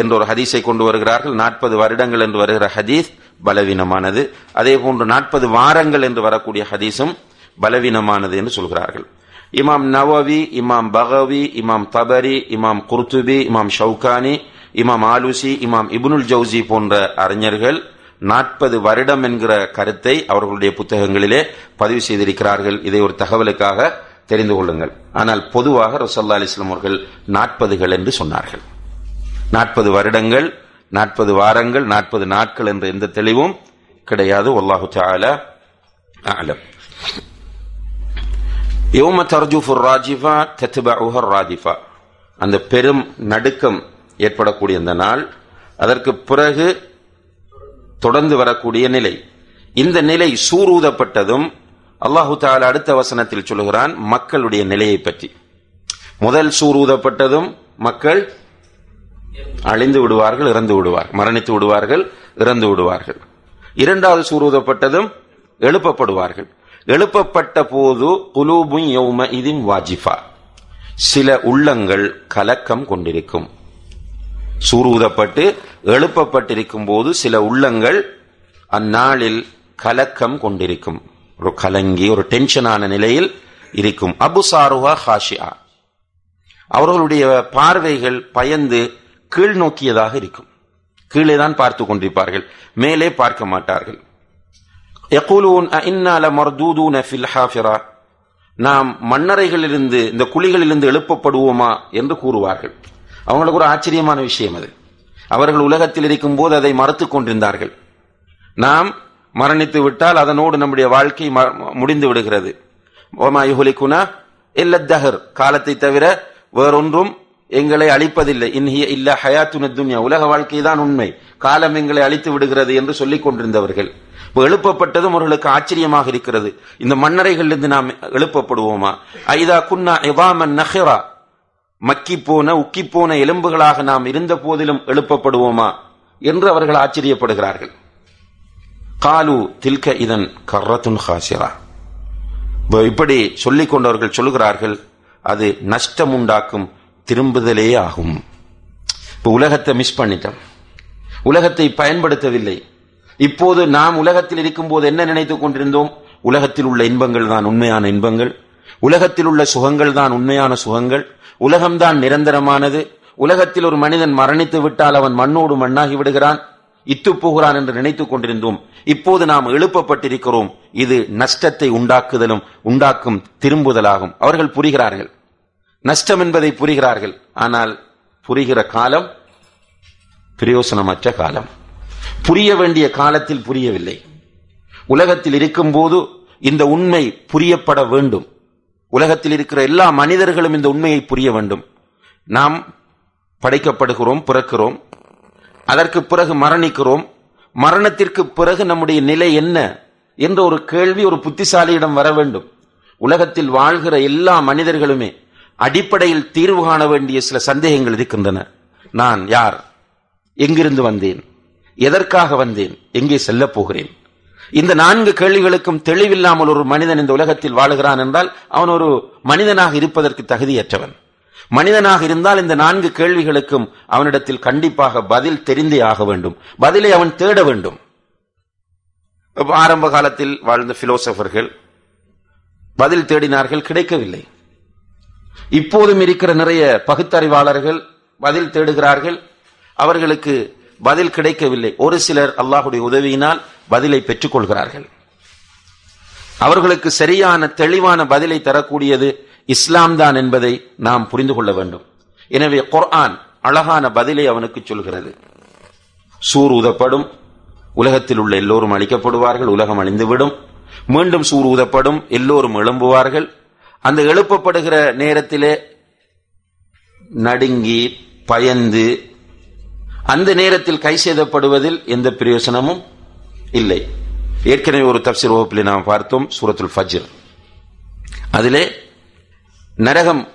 என்ற ஒரு ஹதீஸை கொண்டு வருகிறார்கள். நாற்பது வருடங்கள் என்று வருகிற ஹதீஸ் பலவீனமானது. அதே போன்று நாற்பது வாரங்கள் என்று வரக்கூடிய ஹதீஸும் பலவீனமானது என்று சொல்கிறார்கள். இமாம் நவவி இமாம் பகவி இமாம் தபரி இமாம் குர்துபி இமாம் ஷவுகானி இமாம் ஆலுசி இமாம் இபுனுல் ஜவுசி போன்ற அறிஞர்கள் நாற்பது வருடம் என்கிற கருத்தை அவர்களுடைய புத்தகங்களிலே பதிவு செய்திருக்கிறார்கள். இதை ஒரு தகவலுக்காக தெரிந்து கொள்ளுங்கள். ஆனால் பொதுவாக ரசல்லா அலிஸ்லாம் அவர்கள் நாற்பதுகள் என்று சொன்னார்கள். நாற்பது வருடங்கள் நாற்பது வாரங்கள் நாற்பது நாட்கள் என்ற எந்த தெளிவும் கிடையாது. ஒல்லாஹு தாலா ஆலம் யோம தர்ஜுஃபு ராஜிஃபா தத்பஉஹர் ராஜிஃபா அந்த பெரும் நடுக்கம் ஏற்படக்கூடிய அந்த நாள். அதற்கு பிறகு தொடர்ந்து வரக்கூடிய நிலை. இந்த நிலை சூரூதப்பட்டதும் அல்லாஹு தால அடுத்த வசனத்தில் சொல்லுகிறான் மக்களுடைய நிலையை பற்றி. முதல் சூரூதப்பட்டதும் மக்கள் அழிந்து விடுவார்கள் இறந்து விடுவார்கள் மரணித்து விடுவார்கள் இறந்து விடுவார்கள். இரண்டாவது சூரூதப்பட்டதும் எழுப்பப்படுவார்கள். எழுப்பப்பட்ட போது குலூபும் யௌம இதின் வாஜிஃபா. சில உள்ளங்கள் கலக்கம் கொண்டிருக்கும். சூரூதப்பட்டு எழுப்பப்பட்டிருக்கும் போது சில உள்ளங்கள் அந்நாளில் கலக்கம் கொண்டிருக்கும். ஒரு கலங்கி ஒரு டென்ஷனான நிலையில் இருக்கும். அபு சாருஹா ஹாஷியா. அவர்களுடைய பார்வைகள் பயந்து கீழ் நோக்கியதாக இருக்கும். கீழே தான் பார்த்து கொண்டிருப்பார்கள். மேலே பார்க்க மாட்டார்கள். நாம் மண்ணறைகளிலிருந்து இந்த குழிகளிலிருந்து எழுப்பப்படுவோமா என்று கூறுவார்கள். அவங்களுக்கு ஒரு ஆச்சரியமான விஷயம் அது. அவர்கள் உலகத்தில் இருக்கும் போது அதை மறுத்து கொண்டிருந்தார்கள். நாம் மரணித்து விட்டால் அதனோடு நம்முடைய வாழ்க்கை முடிந்து விடுகிறது. ஓமாயுகுலிக்குனா இல்லத்தஹர் காலத்தை தவிர வேறொன்றும் எங்களை அழிப்பதில்லை. இன்ஹிய இல்ல ஹயாத்துன துன்யா உலக வாழ்க்கை தான் உண்மை. காலம் எங்களை அழித்து விடுகிறது என்று சொல்லிக் கொண்டிருந்தவர்கள். இப்போ எழுப்பப்பட்டதும் அவர்களுக்கு ஆச்சரியமாக இருக்கிறது. இந்த மன்னரைகளிலிருந்து நாம் எழுப்பப்படுவோமா? ஐதா குன்னா எவாமன் நஹிரா. மக்கி போன உக்கி போன எலும்புகளாக நாம் இருந்த போதிலும் எழுப்பப்படுவோமா? என்று அவர்கள் ஆச்சரியப்படுகிறார்கள். காலு தில்க இதன் கர்ரத்துன் ஹாசிரா. இப்படி சொல்லிக் கொண்டவர்கள் சொல்லுகிறார்கள் அது நஷ்டம் உண்டாக்கும் திரும்புதலே ஆகும். இப்போ உலகத்தை மிஸ் பண்ணிட்டோம். உலகத்தை பயன்படுத்தவில்லை. இப்போது நாம் உலகத்தில் இருக்கும் போது என்ன நினைத்துக் கொண்டிருந்தோம்? உலகத்தில் உள்ள இன்பங்கள் தான் உண்மையான இன்பங்கள். உலகத்தில் உள்ள சுகங்கள் தான் உண்மையான சுகங்கள். உலகம்தான் நிரந்தரமானது. உலகத்தில் ஒரு மனிதன் மரணித்து விட்டால் அவன் மண்ணோடு மண்ணாகி விடுகிறான். இத்து போகிறான் என்று நினைத்துக் கொண்டிருந்தோம். இப்போது நாம் எழுப்பப்பட்டிருக்கிறோம். இது நஷ்டத்தை உண்டாக்குதலும் உண்டாக்கும் திரும்புதலாகும். அவர்கள் புரிகிறார்கள். நஷ்டம் என்பதை புரிகிறார்கள். ஆனால் புரிகிற காலம் பிரயோசனமற்ற காலம். புரிய வேண்டிய காலத்தில் புரியவில்லை. உலகத்தில் இருக்கும்போது இந்த உண்மை புரியப்பட வேண்டும். உலகத்தில் இருக்கிற எல்லா மனிதர்களும் இந்த உண்மையை புரிய வேண்டும். நாம் படைக்கப்படுகிறோம் பிறக்கிறோம். அதற்கு பிறகு மரணிக்கிறோம். மரணத்திற்கு பிறகு நம்முடைய நிலை என்ன என்ற ஒரு கேள்வி ஒரு புத்திசாலியிடம் வர வேண்டும். உலகத்தில் வாழ்கிற எல்லா மனிதர்களுமே அடிப்படையில் தீர்வு காண வேண்டிய சில சந்தேகங்கள் இருக்கின்றன. நான் யார்? எங்கிருந்து வந்தேன்? எதற்காக வந்தேன்? எங்கே செல்லப் போகிறேன்? இந்த நான்கு கேள்விகளுக்கும் தெளிவில்லாமல் ஒரு மனிதன் இந்த உலகத்தில் வாழுகிறான் என்றால் அவன் ஒரு மனிதனாக இருப்பதற்கு தகுதியற்றவன். மனிதனாக இருந்தால் இந்த நான்கு கேள்விகளுக்கும் அவனிடத்தில் கண்டிப்பாக பதில் தெரிந்தே ஆக வேண்டும். பதிலை அவன் தேட வேண்டும். ஆரம்ப காலத்தில் வாழ்ந்த பிலோசபர்கள் பதில் தேடினார்கள் கிடைக்கவில்லை. இப்போதும் இருக்கிற நிறைய பகுத்தறிவாளர்கள் பதில் தேடுகிறார்கள். அவர்களுக்கு பதில் கிடைக்கவில்லை. ஒரு சிலர் அல்லாஹுடைய உதவியினால் பதிலை பெற்றுக் கொள்கிறார்கள் அவர்களுக்கு சரியான தெளிவான பதிலை தரக்கூடியது இஸ்லாம் தான் என்பதை நாம் புரிந்து கொள்ள வேண்டும். எனவே குர்ஆன் அழகான பதிலை அவனுக்கு சொல்கிறது. சூர் ஊதப்படும் உலகத்தில் உள்ள எல்லோரும் அழிக்கப்படுவார்கள் உலகம் அழிந்துவிடும். மீண்டும் சூர் ஊதப்படும் எல்லோரும் எழும்புவார்கள். அந்த எழுப்பப்படுகிற நேரத்திலே நடுங்கி பயந்து அந்த நேரத்தில் கை செய்தப்படுவதில் எந்த பிரயோசனமும் இல்லை. ஏற்கனவே ஒரு தப்சீர் வகுப்பில் நாம் பார்த்தோம் சூரத்துல் ஃபஜ்ர். அதிலே நரகம்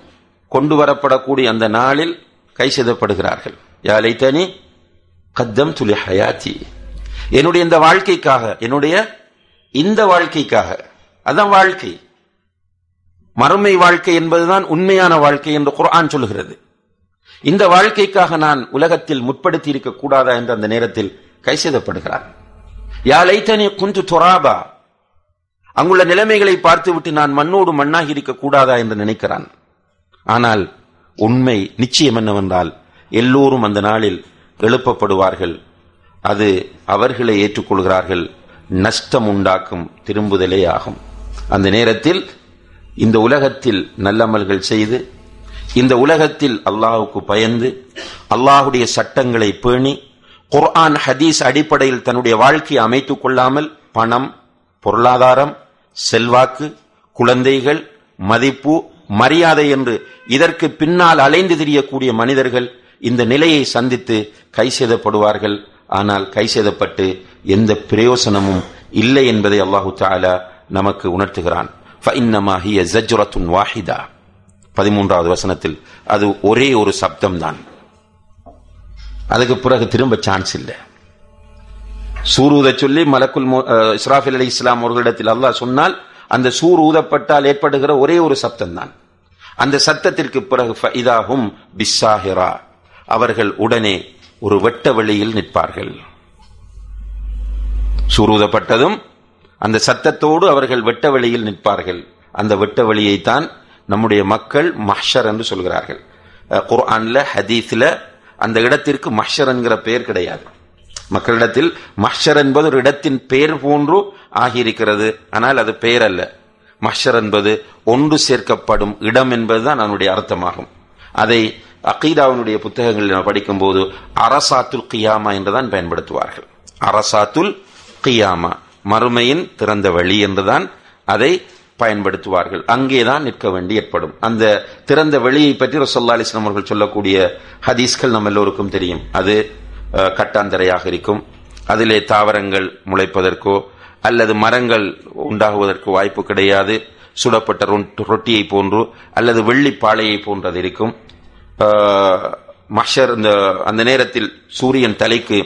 கொண்டு வரப்படக்கூடிய அந்த நாளில் கை செய்தப்படுகிறார்கள் யாலை தனி கத்தம் துலி ஹயாத்தி. என்னுடைய இந்த வாழ்க்கைக்காக என்னுடைய இந்த வாழ்க்கைக்காக அதான் வாழ்க்கை. மறுமை வாழ்க்கை என்பதுதான் உண்மையான வாழ்க்கை என்று குரான் சொல்லுகிறது. இந்த வாழ்க்கைக்காக நான் உலகத்தில் முற்படுத்தி இருக்க கூடாதா என்று அந்த நேரத்தில் கைசெய்தப்படுகிறார் யா லைத்தனி குஞ்சு தொராபா. அங்குள்ள நிலைமைகளை பார்த்துவிட்டு நான் மண்ணோடு மண்ணாகி இருக்க கூடாதா என்று நினைக்கிறான். ஆனால் உண்மை நிச்சயம் என்னவென்றால் எல்லோரும் அந்த நாளில் எழுப்பப்படுவார்கள். அது அவர்களை ஏற்றுக்கொள்கிறார்கள். நஷ்டம் உண்டாக்கும் திரும்புதலே ஆகும். அந்த நேரத்தில் இந்த உலகத்தில் நல்லமல்கள் செய்து இந்த உலகத்தில் அல்லாஹுக்கு பயந்து அல்லாஹுடைய சட்டங்களை பேணி குர்ஆன் ஹதீஸ் அடிப்படையில் தன்னுடைய வாழ்க்கையை அமைத்துக் கொள்ளாமல் பணம் பொருளாதாரம் செல்வாக்கு குழந்தைகள் மதிப்பு மரியாதை என்று இதற்கு பின்னால் அலைந்து திரியக்கூடிய மனிதர்கள் இந்த நிலையை சந்தித்து கை செய்தப்படுவார்கள் ஆனால் கை செய்தப்பட்டு எந்த பிரயோசனமும் இல்லை என்பதை அல்லாஹு தாலா நமக்கு உணர்த்துகிறான். வாஹிதா. பதிமூன்றாவது வசனத்தில் அது ஒரே ஒரு சப்தம் தான் அதுக்கு பிறகு திரும்ப சான்ஸ் இல்லை. சூரூத சொல்லி மலக்குல் இஸ்ராஃபில் அலி இஸ்லாம் அவர்களிடத்தில் அல்லாஹ் சொன்னால் அந்த சூர் ஊதப்பட்டால் ஏற்படுகிற ஒரே ஒரு சப்தம் தான் அந்த சத்தத்திற்கு பிறகு இதாகும் பிஸ்ஸாஹிரா அவர்கள் உடனே ஒரு வெட்ட வெளியில் நிற்பார்கள். சூரூதப்பட்டதும் அந்த சத்தத்தோடு அவர்கள் வெட்ட வெளியில் நிற்பார்கள். அந்த வெட்ட வெளியைத்தான் நம்முடைய மக்கள் மஹ்ஷர் என்று சொல்கிறார்கள். குர்ஆன்ல ஹதீஸ்ல அந்த இடத்திற்கு மஹ்ஷர் என்கிற பெயர் கிடையாது. மக்களிடத்தில் மஹ்ஷர் என்பது ஒரு இடத்தின் பெயர் போன்று ஆகியிருக்கிறது. ஆனால் அது பெயர் அல்ல மஹ்ஷர் என்பது ஒன்று சேர்க்கப்படும் இடம் என்பதுதான் அதனுடைய அர்த்தமாகும். அதை அகீதாவினுடைய புத்தகங்களில் படிக்கும் போது அரசாத்துல் கியாமா என்றுதான் பயன்படுத்துவார்கள். அரசாத்துல் கியாமா மறுமையின் திறந்த வழி என்றுதான் அதை பயன்படுத்துவார்கள். அங்கேதான் நிற்க வேண்டி ஏற்படும். அந்த திறந்த வெளியை பற்றி ரசல்லா அலிஸ்லாம் அவர்கள் சொல்லக்கூடிய ஹதீஸ்கள் நம்ம எல்லோருக்கும் தெரியும். அது கட்டாந்தரையாக இருக்கும். அதிலே தாவரங்கள் முளைப்பதற்கோ அல்லது மரங்கள் உண்டாகுவதற்கு வாய்ப்பு கிடையாது. சுடப்பட்ட ரொட்டியை போன்று அல்லது வெள்ளி பாளையை போன்றது இருக்கும். மஷர் இந்த அந்த நேரத்தில் சூரியன் தலைக்கு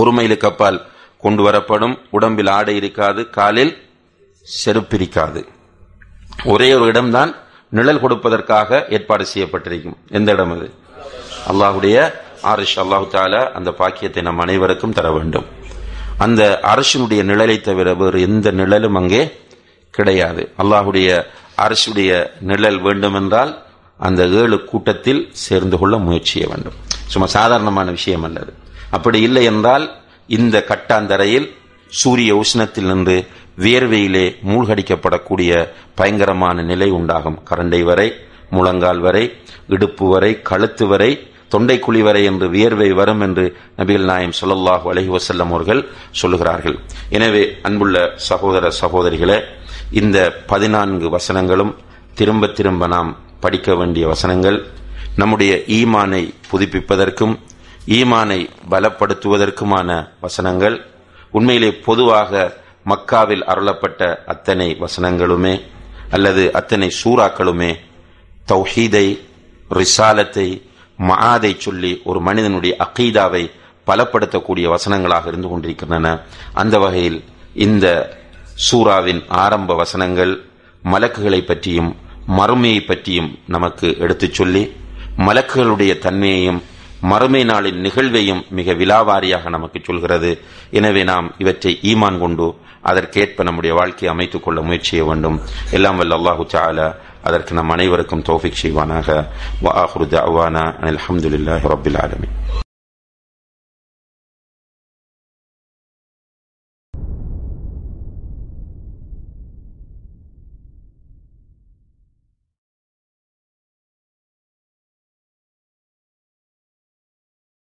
ஒரு மைலுக்கு அப்பால் கொண்டு வரப்படும். உடம்பில் ஆடை இருக்காது. காலில் செருப்பிரிக்காது. ஒரே ஒரு இடம்தான் நிழல் கொடுப்பதற்காக ஏற்பாடு செய்யப்பட்டிருக்கும். எந்த இடம் அது? அல்லாஹுடைய ஆரிஷ் அல்லாஹு தாலா அந்த பாக்கியத்தை நம் அனைவருக்கும் தர வேண்டும். அந்த அரசினுடைய நிழலை தவிர வேறு எந்த நிழலும் அங்கே கிடையாது. அல்லாஹுடைய அரசுடைய நிழல் வேண்டுமென்றால் அந்த ஏழு கூட்டத்தில் சேர்ந்து கொள்ள முயற்சிய வேண்டும். சும்மா சாதாரணமான விஷயம் அல்லது அப்படி இல்லை என்றால் இந்த கட்டாந்தரையில் சூரிய உஷ்ணத்தில் நின்று வியர்வையிலே மூழ்கடிக்கப்படக்கூடிய பயங்கரமான நிலை உண்டாகும். கரண்டை வரை முழங்கால் வரை இடுப்பு வரை கழுத்து வரை தொண்டைக்குழி வரை என்று வியர்வை வரும் என்று நபிகள் நாயம் சொல்லல்லாஹு அலஹி வசல்லம் அவர்கள் சொல்லுகிறார்கள். எனவே அன்புள்ள சகோதர சகோதரிகளே இந்த பதினான்கு வசனங்களும் திரும்ப திரும்ப நாம் படிக்க வேண்டிய வசனங்கள் நம்முடைய ஈமானை புதுப்பிப்பதற்கும் ஈமானை பலப்படுத்துவதற்குமான வசனங்கள் உண்மையிலே பொதுவாக மக்காவில் அருளப்பட்ட அத்தனை வசனங்களுமே அல்லது அத்தனை சூறாக்களுமே தௌஹீதை ரிசாலத்தை மகாதை சொல்லி ஒரு மனிதனுடைய அகீதாவை பலப்படுத்தக்கூடிய வசனங்களாக இருந்து கொண்டிருக்கின்றன. அந்த வகையில் இந்த சூறாவின் ஆரம்ப வசனங்கள் மலக்குகளை பற்றியும் மறுமையை பற்றியும் நமக்கு எடுத்துச் சொல்லி மலக்குகளுடைய தன்மையையும் மறுமை நாளின் நிகழ்வையும் மிக விலாவாரியாக நமக்கு சொல்கிறது. எனவே நாம் இவற்றை ஈமான் கொண்டு அதற்கேற்ப நம்முடைய வாழ்க்கையை அமைத்துக் கொள்ள முயற்சிய வேண்டும். எல்லாம் வல்ல அல்லாஹு அதற்கு நம் அனைவருக்கும் தோஃபிக் செய்வானாக. வ ஆஹ்ரு அனில் ஹம்துலில்லாஹி